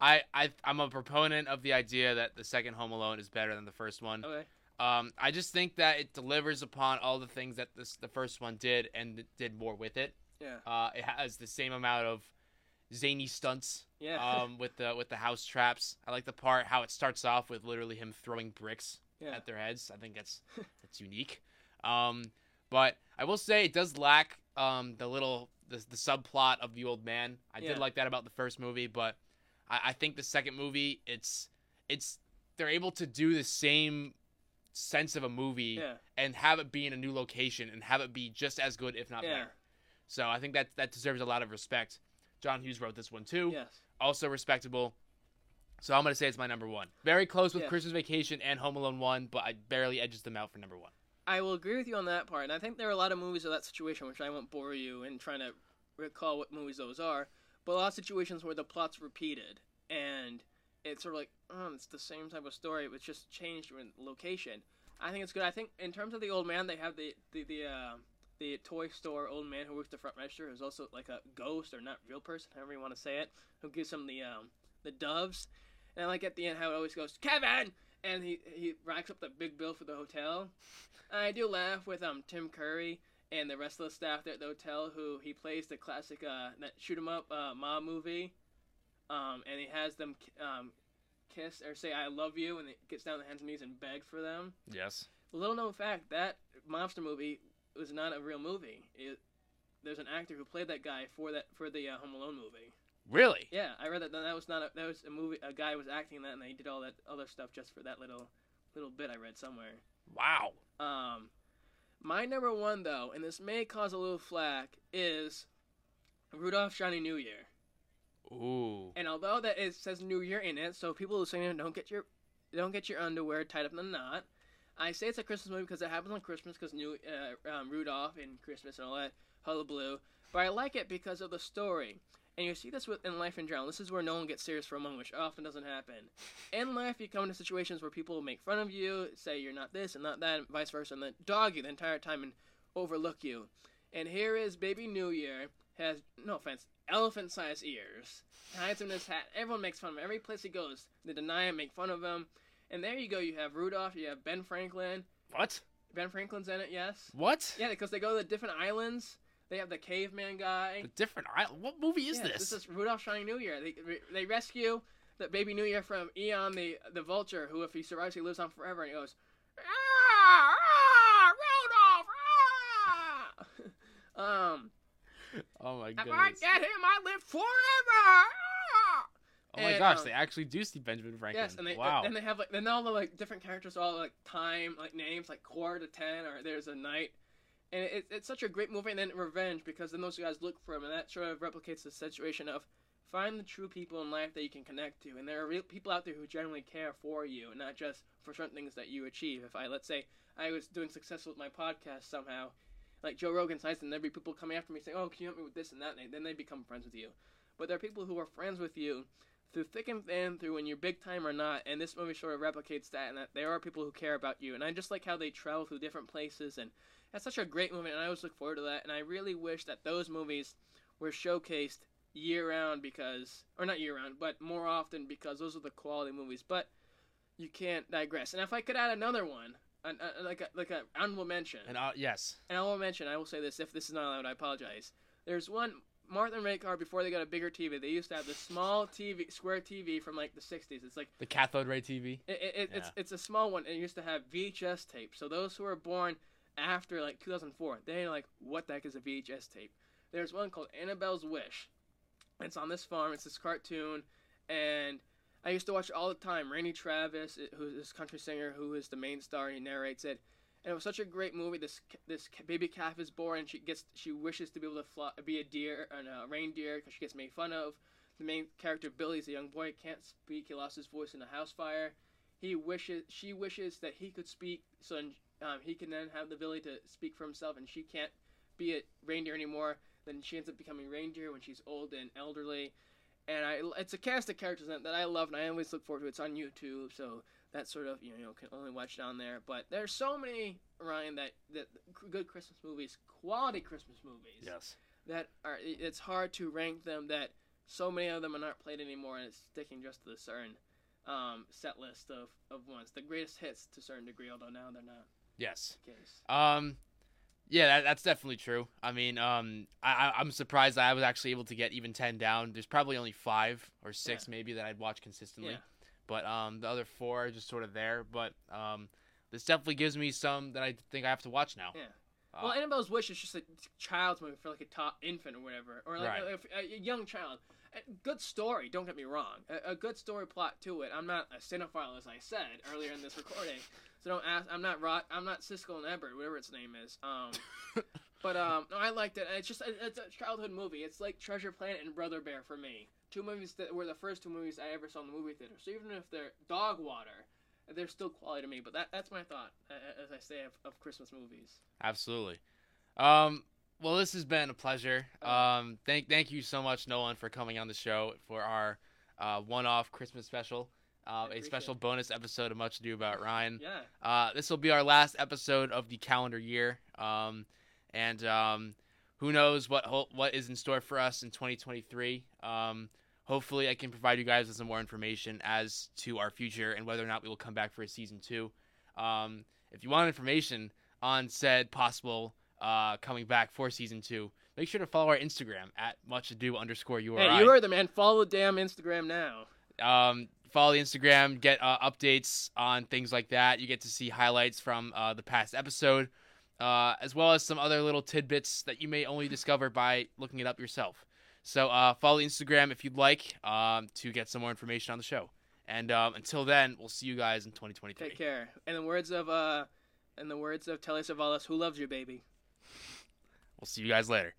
I, I I'm a proponent of the idea that the second Home Alone is better than the first one. Okay. Um, I just think that it delivers upon all the things that this the first one did and did more with it. Yeah. Uh, it has the same amount of zany stunts Yeah. <laughs> um, with the with the house traps. I like the part how it starts off with literally him throwing bricks yeah. at their heads. I think that's <laughs> that's unique. Um, but I will say it does lack um, the little the, the subplot of the old man. I Yeah. did like that about the first movie, but I, I think the second movie it's it's they're able to do the same sense of a movie Yeah. and have it be in a new location and have it be just as good if not Yeah. better. So I think that that deserves a lot of respect. John Hughes wrote this one too Yes. also respectable. So I'm gonna say it's my number one. Very close with Yeah. Christmas Vacation and Home Alone one, but I barely edges them out for number one. I will agree with you on that part, and I think there are a lot of movies of that situation, which I won't bore you in trying to recall what movies those are. But a lot of situations where the plot's repeated, and it's sort of like, oh, it's the same type of story, but it's just changed in location. I think it's good. I think in terms of the old man, they have the the the uh, the toy store old man who works the front register, who's also like a ghost or not real person, however you want to say it, who gives him the um the doves. And I like at the end how it always goes, Kevin, and he he racks up the big bill for the hotel. And I do laugh with um Tim Curry and the rest of the staff there at the hotel who he plays the classic uh that shoot 'em up uh mob movie. Um and he has them um kiss or say I love you and he gets down on hands and knees and beg for them. Yes. Little known fact that monster movie was not a real movie. It, there's an actor who played that guy for that for the uh, Home Alone movie. Really? Yeah, I read that. That was not a, that was a movie. A guy was acting in that, and they did all that other stuff just for that little little bit I read somewhere. Wow. Um, my number one though, and this may cause a little flack, is Rudolph Shiny New Year. Ooh. And although that it says New Year in it, so people listening don't get your don't get your underwear tied up in a knot. I say it's a Christmas movie because it happens on Christmas because new uh, um, Rudolph and Christmas and all that hullabaloo. But I like it because of the story. And you see this with in life in general. This is where no one gets serious for a moment, which often doesn't happen. In life, you come into situations where people make fun of you, say you're not this and not that, and vice versa, and then dog you the entire time and overlook you. And here is Baby New Year has no offense, elephant-sized ears, hides in his hat. Everyone makes fun of him. Every place he goes, they deny him, make fun of him. And there you go. You have Rudolph. You have Ben Franklin. What? Ben Franklin's in it. Yes. What? Yeah, because they go to the different islands. They have the caveman guy. The different island. What movie is Yeah, this? This is Rudolph Shining New Year. They they rescue the baby New Year from Aeon the the vulture, who if he survives, he lives on forever. And he goes, ah, ah, Rudolph, ah. <laughs> um, oh my if I get him, I live forever. Oh my and, gosh, um, they actually do see Benjamin Franklin. Yes, and they wow. and they have like then all the like different characters all like time like names like quarter to ten or there's a night, and it, it's such a great movie. And then revenge because then those guys look for him, and that sort of replicates the situation of find the true people in life that you can connect to, and there are real people out there who genuinely care for you, and not just for certain things that you achieve. If I let's say I was doing successful with my podcast somehow, like Joe Rogan sites, and there'd be people coming after me saying, "Oh, can you help me with this and that?" And then they become friends with you. But there are people who are friends with you through thick and thin, through when you're big time or not, and this movie sort of replicates that, and that there are people who care about you, and I just like how they travel through different places, and that's such a great movie, and I always look forward to that, and I really wish that those movies were showcased year round because, or not year round, but more often because those are the quality movies, but you can't digress. And if I could add another one, an, a, like a, like an honorable mention, and uh, yes. and I will mention, I will say this, if this is not allowed, I apologize. There's one, Martha and Ray Carr, before they got a bigger TV, they used to have this small TV, square TV from like the 60s. It's like, The cathode ray TV. it, it, it- it's, Yeah. it's a small one, and it used to have VHS tape. So those who were born after like 2004, they ain't like, what the heck is a VHS tape? There's one called Annabelle's Wish. It's on this farm, it's this cartoon, and I used to watch it all the time. Randy Travis, who's this country singer who is the main star, he narrates it. And it was such a great movie. This this baby calf is born, and she gets she wishes to be able to fly, be a deer and a reindeer because she gets made fun of. the main character Billy's a young boy, can't speak. He lost his voice in a house fire. He wishes, she wishes that he could speak, so um, he can then have the ability to speak for himself, and she can't be a reindeer anymore. Then she ends up becoming reindeer when she's old and elderly. And I, it's a cast of characters that, that I love, and I always look forward to. It's on YouTube, so that sort of you know can only watch down there. But there's so many Ryan that that good Christmas movies, quality Christmas movies Yes. that are it's hard to rank them that so many of them are not played anymore and it's sticking just to the certain um, set list of, of ones the greatest hits to a certain degree although now they're not Yes. case Um, yeah, that, that's definitely true. I mean, um, I, I'm surprised I was actually able to get even ten down. There's probably only five or six maybe that I'd watch consistently, Yeah. but um, the other four are just sort of there. But um, this definitely gives me some that I think I have to watch now. Yeah. Uh, well Annabelle's Wish is just a child's movie for like a top infant or whatever or like Right. a, a, a young child good story don't get me wrong a, a good story plot to it I'm not a cinephile as I said earlier in this recording so don't ask I'm not Rod I'm not Siskel and Ebert whatever its name is um <laughs> But um, no, I liked it. It's just it's a childhood movie. It's like Treasure Planet and Brother Bear for me. Two movies that were the first two movies I ever saw in the movie theater. So even if they're dog water, they're still quality to me. But that that's my thought, as I say, of, of Christmas movies. Absolutely. Um, well, this has been a pleasure. Um, thank thank you so much, Nolan, for coming on the show for our uh, one-off Christmas special, uh, a special it. bonus episode of Much Ado About Ryan. Yeah. Uh, this will be our last episode of the calendar year. Um, and um, who knows what what is in store for us in 2023. Um, hopefully, I can provide you guys with some more information as to our future and whether or not we will come back for a season two. Um, if you want information on said possible uh, coming back for season two, make sure to follow our Instagram at much ado underscore URI. Hey, you heard the man. Follow the damn Instagram now. um, follow the Instagram, get uh, updates on things like that. You get to see highlights from uh, the past episode, uh, as well as some other little tidbits that you may only discover by looking it up yourself. So uh, follow the Instagram if you'd like um, to get some more information on the show. And um, until then, we'll see you guys in 2023. Take care. In the words of uh, in the words of Telly Savalas, who loves you, baby. We'll see you guys later.